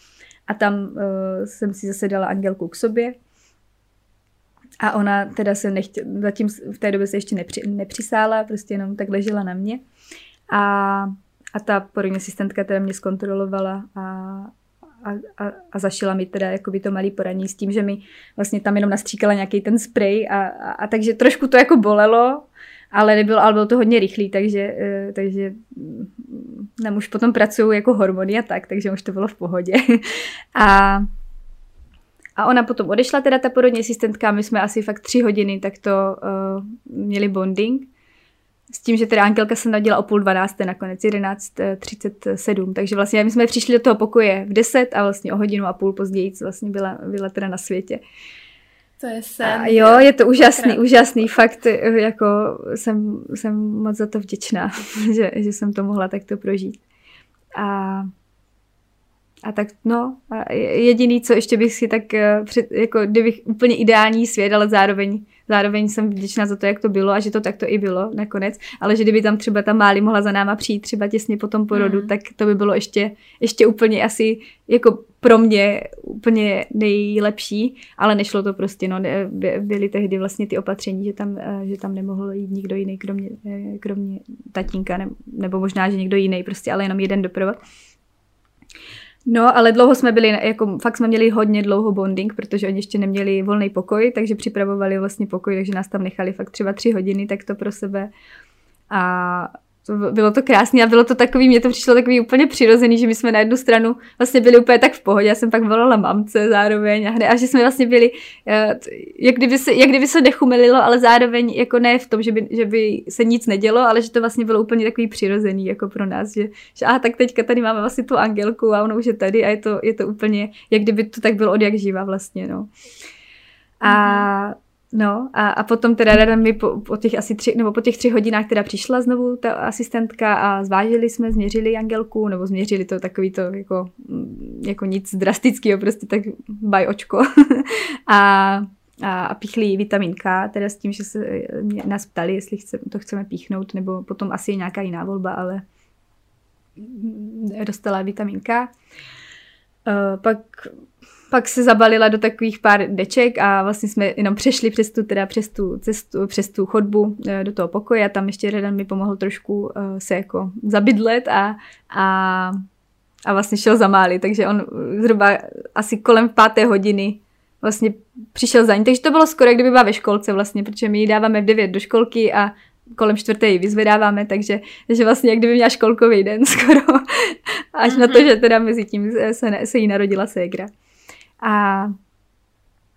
A tam uh, jsem si zase dala Angelku k sobě. A ona teda se nechtě, zatím v té době se ještě nepři, nepřisála, prostě jenom tak ležela na mě. A, a ta porodní asistentka teda mě zkontrolovala a, a, a, a zašila mi teda jakoby to malý poraní s tím, že mi vlastně tam jenom nastříkala nějaký ten spray a, a, a takže trošku to jako bolelo, ale nebylo, ale bylo to hodně rychlý, takže, eh, takže nám mm, už potom pracují jako hormony a tak, takže už to bylo v pohodě. A, a ona potom odešla, teda ta porodní asistentka, my jsme asi fakt tři hodiny takto uh, měli bonding s tím, že teda Angelka se narodila o půl dvanácté nakonec, 11.37, takže vlastně my jsme přišli do toho pokoje v 10 a vlastně o hodinu a půl později vlastně byla, byla teda na světě. To je sen. A jo, je to úžasný, krát. úžasný, fakt jako jsem, jsem moc za to vděčná, že, že jsem to mohla takto prožít. A a tak no, a jediný, co ještě bych si tak, eh, před, jako kdybych úplně ideální svět, ale zároveň, zároveň jsem vděčná za to, jak to bylo a že to takto i bylo nakonec, ale že kdyby tam třeba ta Máli mohla za náma přijít třeba těsně po tom porodu, mm. tak to by bylo ještě, ještě úplně asi jako pro mě úplně nejlepší, ale nešlo to prostě, no, byly tehdy vlastně ty opatření, že tam, eh, že tam nemohl jít nikdo jiný, kromě, eh, kromě tatínka, nebo možná, že někdo jiný, prostě, ale jenom jeden doprovod. No, ale dlouho jsme byli, jako fakt jsme měli hodně dlouho bonding, protože oni ještě neměli volný pokoj, takže připravovali vlastně pokoj, takže nás tam nechali fakt třeba tři hodiny, tak to pro sebe. A bylo to krásné a bylo to takový, mně to přišlo takový úplně přirozený, že my jsme na jednu stranu vlastně byli úplně tak v pohodě, já jsem pak volala mamce zároveň a, hned, a že jsme vlastně byli, eh, jak kdyby, se, jak kdyby se nechumelilo, ale zároveň jako ne v tom, že by, že by se nic nedělo, ale že to vlastně bylo úplně takový přirozený jako pro nás, že, že aha, tak teďka tady máme vlastně tu Angelku a ona už je tady a je to, je to úplně, jak kdyby to tak bylo od jak živa vlastně, no. A. No a, a potom teda Rada mi po, po, těch asi tři, nebo po těch tři hodinách teda přišla znovu ta asistentka a zvážili jsme, změřili Angelku, nebo změřili to takový to jako, mm, jako nic drastického, prostě tak baj očko. a, a, a píchli vitamin K, teda s tím, že se mě, nás ptali, jestli chce, to chceme píchnout, nebo potom asi je nějaká jiná volba, ale dostala vitamin K. Uh, pak pak se zabalila do takových pár deček a vlastně jsme jenom přešli přes tu, teda přes tu cestu, přes tu chodbu eh, do toho pokoje a tam ještě Redan mi pomohl trošku uh, se jako zabydlet a, a, a vlastně šel za Máli, takže on zhruba asi kolem páté hodiny vlastně přišel za ní, takže to bylo skoro, jak kdyby byla ve školce vlastně, protože my ji dáváme v 9 do školky a kolem čtvrté ji vyzvedáváme, takže, takže vlastně jak kdyby měla školkový den skoro, až mm-hmm. na to, mhm. že teda mezi tím se, se jí narodila ségra. A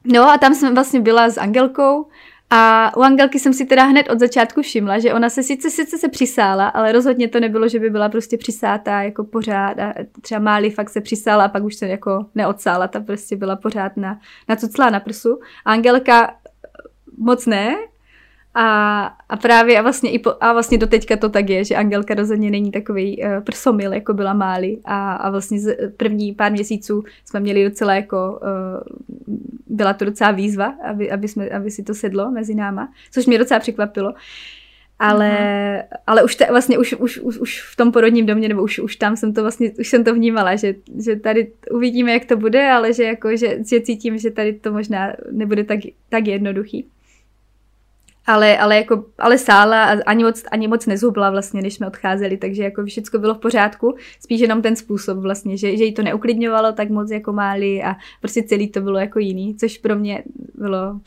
no a tam jsem vlastně byla s Angelkou a u Angelky jsem si teda hned od začátku všimla, že ona se sice, sice se přisála, ale rozhodně to nebylo, že by byla prostě přisátá jako pořád a třeba Máli fakt se přisála a pak už se jako neodsála, ta prostě byla pořád na, na na prsu. A Angelka moc ne, a, a právě a vlastně, i po, a vlastně doteďka to tak je, že Angelka rozhodně není takový uh, prsomil, jako byla Máli. A, a vlastně z první pár měsíců jsme měli docela jako, uh, byla to docela výzva, aby, aby, jsme, aby si to sedlo mezi náma, což mě docela překvapilo. Ale, ale už, te, vlastně už, už, už, už v tom porodním domě, nebo už, už tam jsem to vlastně, už jsem to vnímala, že, že tady uvidíme, jak to bude, ale že, jako, že, že cítím, že tady to možná nebude tak, tak jednoduchý ale, ale, jako, ale sála a ani moc, ani moc nezhubla vlastně, než jsme odcházeli, takže jako všechno bylo v pořádku, spíš jenom ten způsob vlastně, že, že jí to neuklidňovalo tak moc jako máli a prostě celý to bylo jako jiný, což pro mě bylo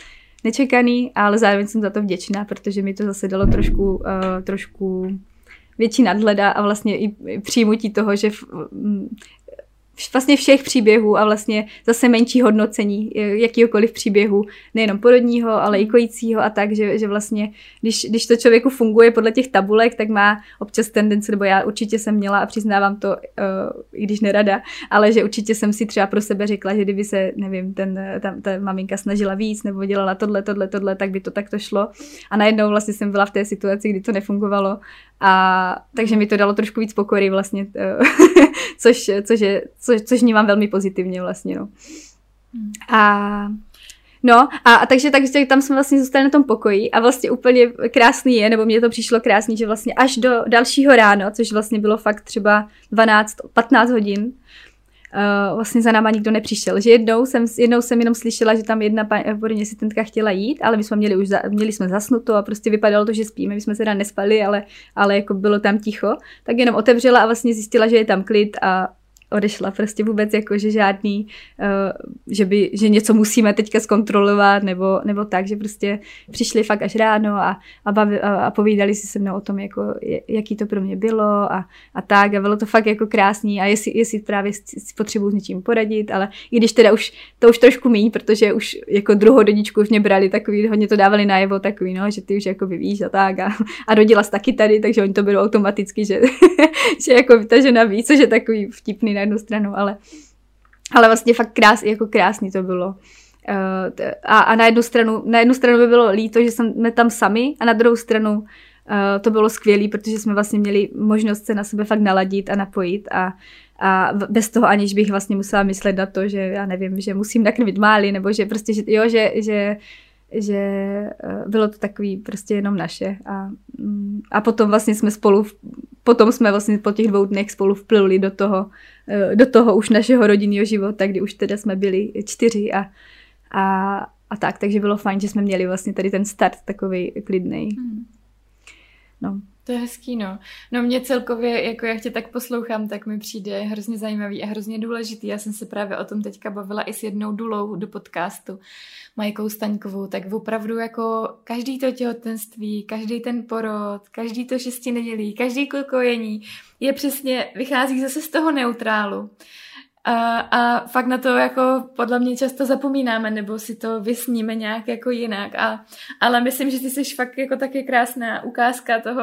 nečekaný, ale zároveň jsem za to vděčná, protože mi to zase dalo trošku, uh, trošku větší nadhleda a vlastně i přijmutí toho, že v, vlastně všech příběhů a vlastně zase menší hodnocení jakýkoliv příběhu, nejenom porodního, ale i kojícího a tak, že, že vlastně, když, když to člověku funguje podle těch tabulek, tak má občas tendenci, nebo já určitě jsem měla a přiznávám to, uh, i když nerada, ale že určitě jsem si třeba pro sebe řekla, že kdyby se, nevím, ten, ta, ta maminka snažila víc nebo dělala tohle, tohle, tohle, tak by to takto šlo. A najednou vlastně jsem byla v té situaci, kdy to nefungovalo a takže mi to dalo trošku víc pokory vlastně, uh, což, což je, co, což vnímám velmi pozitivně vlastně, no. Hmm. A No a, a takže, takže tam jsme vlastně zůstali na tom pokoji a vlastně úplně krásný je, nebo mně to přišlo krásný, že vlastně až do dalšího ráno, což vlastně bylo fakt třeba 12-15 hodin, uh, vlastně za náma nikdo nepřišel. Že jednou jsem, jednou jsem jenom slyšela, že tam jedna porodní asistentka chtěla jít, ale my jsme měli už za, měli jsme zasnuto a prostě vypadalo to, že spíme. My jsme se teda nespali, ale, ale jako bylo tam ticho. Tak jenom otevřela a vlastně zjistila, že je tam klid a odešla. Prostě vůbec jako, že žádný, uh, že, by, že něco musíme teďka zkontrolovat nebo, nebo tak, že prostě přišli fakt až ráno a, a, bavi, a, a povídali si se mnou o tom, jako, jaký to pro mě bylo a, a tak a bylo to fakt jako krásný a jestli, jestli právě si potřebuji s něčím poradit, ale i když teda už to už trošku míň, protože už jako druhou dodičku už mě brali takový, hodně to dávali najevo takový, no, že ty už jako vyvíš a tak a, a rodila jsi taky tady, takže oni to berou automaticky, že, že jako ta žena ví, což je takový vtipný na jednu stranu, ale, ale vlastně fakt krás, jako krásný to bylo. Uh, a, a na jednu stranu, na jednu stranu by bylo líto, že jsme tam sami a na druhou stranu uh, to bylo skvělé, protože jsme vlastně měli možnost se na sebe fakt naladit a napojit a, a bez toho aniž bych vlastně musela myslet na to, že já nevím, že musím nakrmit máli, nebo že prostě, že, jo, že, že že eh, bylo to takový prostě jenom naše a, mm, a potom vlastně jsme spolu, potom jsme vlastně po těch dvou dnech spolu vpluli do toho, eh, do toho už našeho rodinného života, kdy už teda jsme byli čtyři a, a, a tak, takže bylo fajn, že jsme měli vlastně tady ten start takový klidný. Hmm. No. To je hezký, no. No mě celkově, jako jak tě tak poslouchám, tak mi přijde hrozně zajímavý a hrozně důležitý. Já jsem se právě o tom teďka bavila i s jednou dulou do podcastu, Majkou Staňkovou, tak opravdu jako každý to těhotenství, každý ten porod, každý to šesti nedělí, každý kojení je přesně, vychází zase z toho neutrálu. A, a fakt na to jako podle mě často zapomínáme, nebo si to vysníme nějak jako jinak. A, ale myslím, že ty jsi fakt jako taky krásná ukázka toho,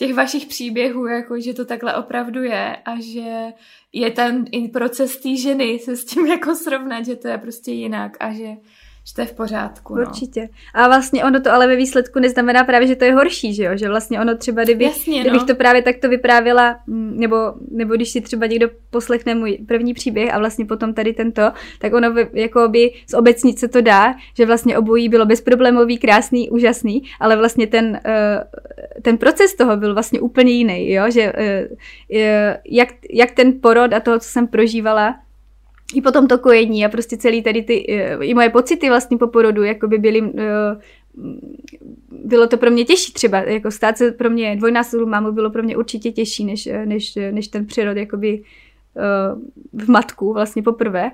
těch vašich příběhů, jako že to takhle opravdu je a že je ten proces té ženy se s tím jako srovnat, že to je prostě jinak a že že to je v pořádku. No. Určitě. A vlastně ono to ale ve výsledku neznamená právě, že to je horší, že jo? Že vlastně ono třeba, kdyby, Jasně, kdybych no. to právě takto vyprávěla, mm, nebo, nebo když si třeba někdo poslechne můj první příběh a vlastně potom tady tento, tak ono jako by z obecnice to dá, že vlastně obojí bylo bezproblémový, krásný, úžasný, ale vlastně ten, eh, ten proces toho byl vlastně úplně jiný, jo? Že eh, jak, jak ten porod a toho, co jsem prožívala, i potom to kojení a prostě celý tady ty, eh, i moje pocity vlastně po porodu, jako by byly, eh, bylo to pro mě těžší třeba, jako stát se pro mě dvojnásobnou mámu bylo pro mě určitě těžší, než, než, než ten přírod jakoby eh, v matku vlastně poprvé.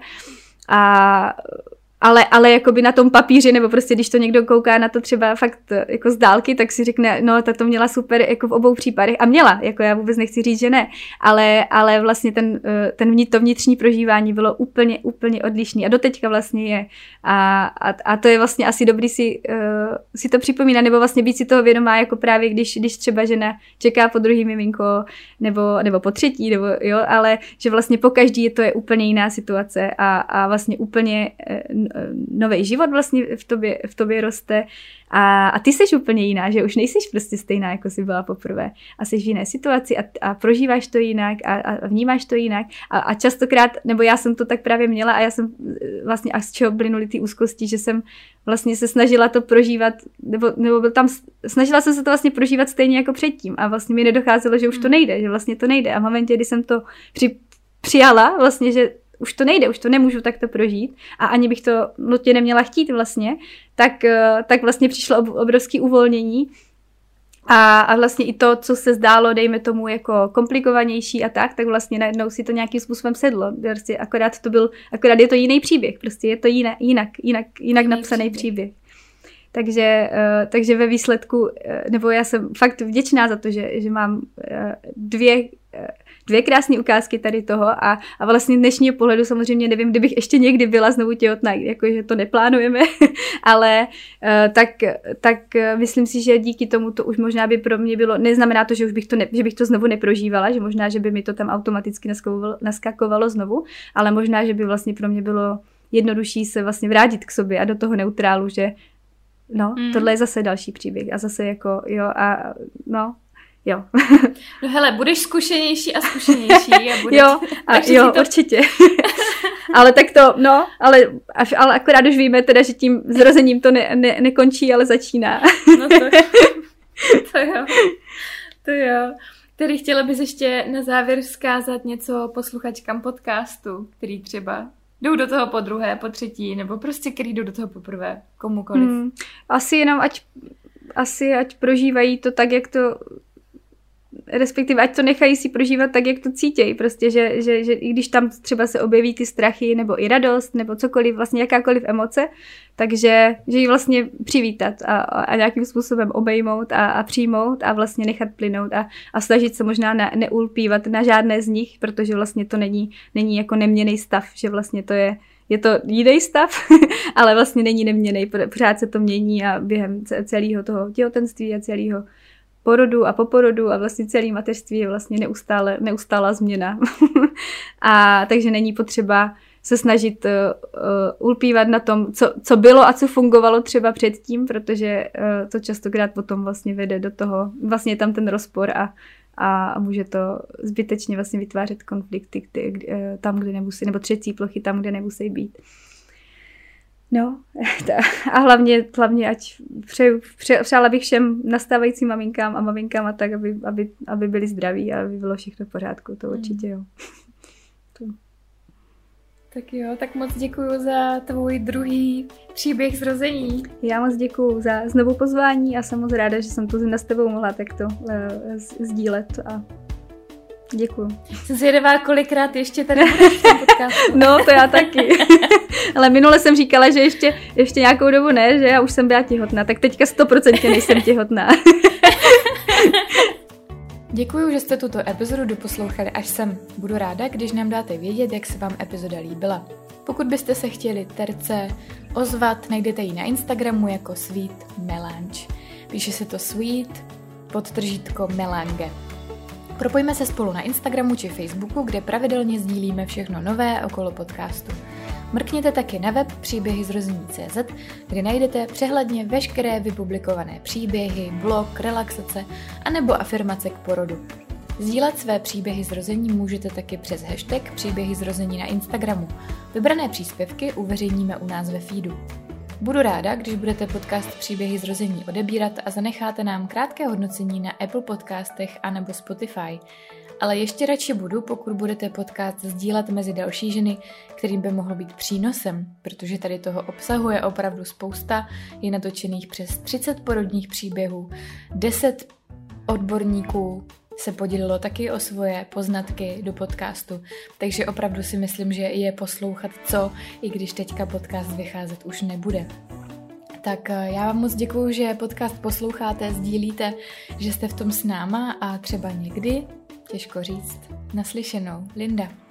A ale, ale jakoby na tom papíře, nebo prostě když to někdo kouká na to třeba fakt eh, jako z dálky, tak si řekne, no ta to měla super jako v obou případech. A měla, jako já vůbec nechci říct, že ne, ale, ale vlastně ten, eh, ten to vnitřní prožívání bylo úplně, úplně odlišný. A doteďka vlastně je. A, a, a to je vlastně asi dobrý si, uh, si to připomínat, nebo vlastně být si toho vědomá, jako právě když, když třeba žena čeká po druhý miminko, nebo, nebo po třetí, nebo jo, ale že vlastně po každý to je úplně jiná situace. A, a vlastně úplně nový život vlastně v tobě, v tobě roste. A, a ty jsi úplně jiná, že už nejsi prostě stejná, jako jsi byla poprvé. A jsi v jiné situaci a, a prožíváš to jinak a, a vnímáš to jinak. A, a častokrát, nebo já jsem to tak právě měla a já jsem eh, vlastně, a z čeho plynuly ty úzkosti, že jsem vlastně se snažila to prožívat, nebo, nebo byl tam, snažila jsem se to vlastně prožívat stejně jako předtím. A vlastně mi nedocházelo, že už to hmm. nejde, že vlastně to nejde. A v momentě, kdy jsem to při, přijala vlastně, že už to nejde, už to nemůžu takto prožít a ani bych to nutně neměla chtít vlastně, tak, eh, tak vlastně přišlo obrovské uvolnění a, a vlastně i to, co se zdálo, dejme tomu, jako komplikovanější a tak, tak vlastně najednou si to nějakým způsobem sedlo. Prostě akorát to byl, akorát je to jiný příběh, prostě je to jinak, jinak, jinak, jinak napsaný příběh. příběh. Takže, uh, takže ve výsledku, uh, nebo já jsem fakt vděčná za to, že, že mám dvě dvě krásné ukázky tady toho a, a vlastně dnešního pohledu samozřejmě nevím, kdybych ještě někdy byla znovu těhotná, jakože to neplánujeme, ale uh, tak, tak uh, myslím si, že díky tomu to už možná by pro mě bylo, neznamená to, že už bych to, ne, že bych to znovu neprožívala, že možná, že by mi to tam automaticky naskakovalo, naskakovalo znovu, ale možná, že by vlastně pro mě bylo jednodušší se vlastně vrátit k sobě a do toho neutrálu, že no, mm. tohle je zase další příběh a zase jako, jo, a no, jo. no hele, budeš zkušenější a zkušenější. A budeš, jo, a jo, to... určitě. ale tak to, no, ale, ale akorát už víme teda, že tím zrozením to ne, ne, nekončí, ale začíná. no to, to jo, to jo. Tedy chtěla bys ještě na závěr vzkázat něco posluchačkám podcastu, který třeba jdou do toho po druhé, po třetí, nebo prostě který jdou do toho poprvé, komukoliv. Hmm, asi jenom ať asi ať prožívají to tak, jak to respektive ať to nechají si prožívat tak, jak to cítějí, prostě, že, že, že i když tam třeba se objeví ty strachy, nebo i radost, nebo cokoliv, vlastně jakákoliv emoce, takže že ji vlastně přivítat a, a nějakým způsobem obejmout a, a přijmout a vlastně nechat plynout a, a snažit se možná ne, neulpívat na žádné z nich, protože vlastně to není, není jako neměný stav, že vlastně to je je to jiný stav, ale vlastně není neměný, pořád se to mění a během celého toho těhotenství a celého porodu a po porodu a vlastně celý mateřství je vlastně neustále, neustála změna. a takže není potřeba se snažit uh, ulpívat na tom, co, co bylo a co fungovalo třeba předtím, protože uh, to častokrát potom vlastně vede do toho, vlastně je tam ten rozpor a, a může to zbytečně vlastně vytvářet konflikty kdy, kdy, tam, kde nemusí, nebo třecí plochy tam, kde nemusí být. No a hlavně, hlavně ať přeju, pře, přála bych všem nastávajícím maminkám a maminkám a tak, aby, aby, aby byli zdraví a aby bylo všechno v pořádku, to určitě jo. Tak jo, tak moc děkuji za tvůj druhý příběh zrození. Já moc děkuji za znovu pozvání a jsem moc ráda, že jsem tu s tebou mohla takto uh, sdílet a Děkuju. Jsem zvědavá, kolikrát ještě tady budeš v tom podcastu. No, to já taky. Ale minule jsem říkala, že ještě, ještě nějakou dobu ne, že já už jsem byla těhotná, tak teďka stoprocentně nejsem těhotná. Děkuji, že jste tuto epizodu doposlouchali až sem. Budu ráda, když nám dáte vědět, jak se vám epizoda líbila. Pokud byste se chtěli terce ozvat, najdete ji na Instagramu jako Sweet Melange. Píše se to Sweet podtržítko Melange. Propojíme se spolu na Instagramu či Facebooku, kde pravidelně sdílíme všechno nové okolo podcastu. Mrkněte taky na web příběhy z rození.cz, kde najdete přehledně veškeré vypublikované příběhy, blog, relaxace a nebo afirmace k porodu. Sdílet své příběhy zrození můžete taky přes hashtag příběhy zrození na Instagramu. Vybrané příspěvky uveřejníme u nás ve feedu. Budu ráda, když budete podcast Příběhy zrození odebírat a zanecháte nám krátké hodnocení na Apple podcastech anebo Spotify. Ale ještě radši budu, pokud budete podcast sdílet mezi další ženy, kterým by mohlo být přínosem, protože tady toho obsahuje opravdu spousta, je natočených přes 30 porodních příběhů, 10 odborníků, se podělilo taky o svoje poznatky do podcastu, takže opravdu si myslím, že je poslouchat co, i když teďka podcast vycházet už nebude. Tak eh, já vám moc děkuju, že podcast posloucháte, sdílíte, že jste v tom s náma a třeba někdy, těžko říct, naslyšenou. Linda.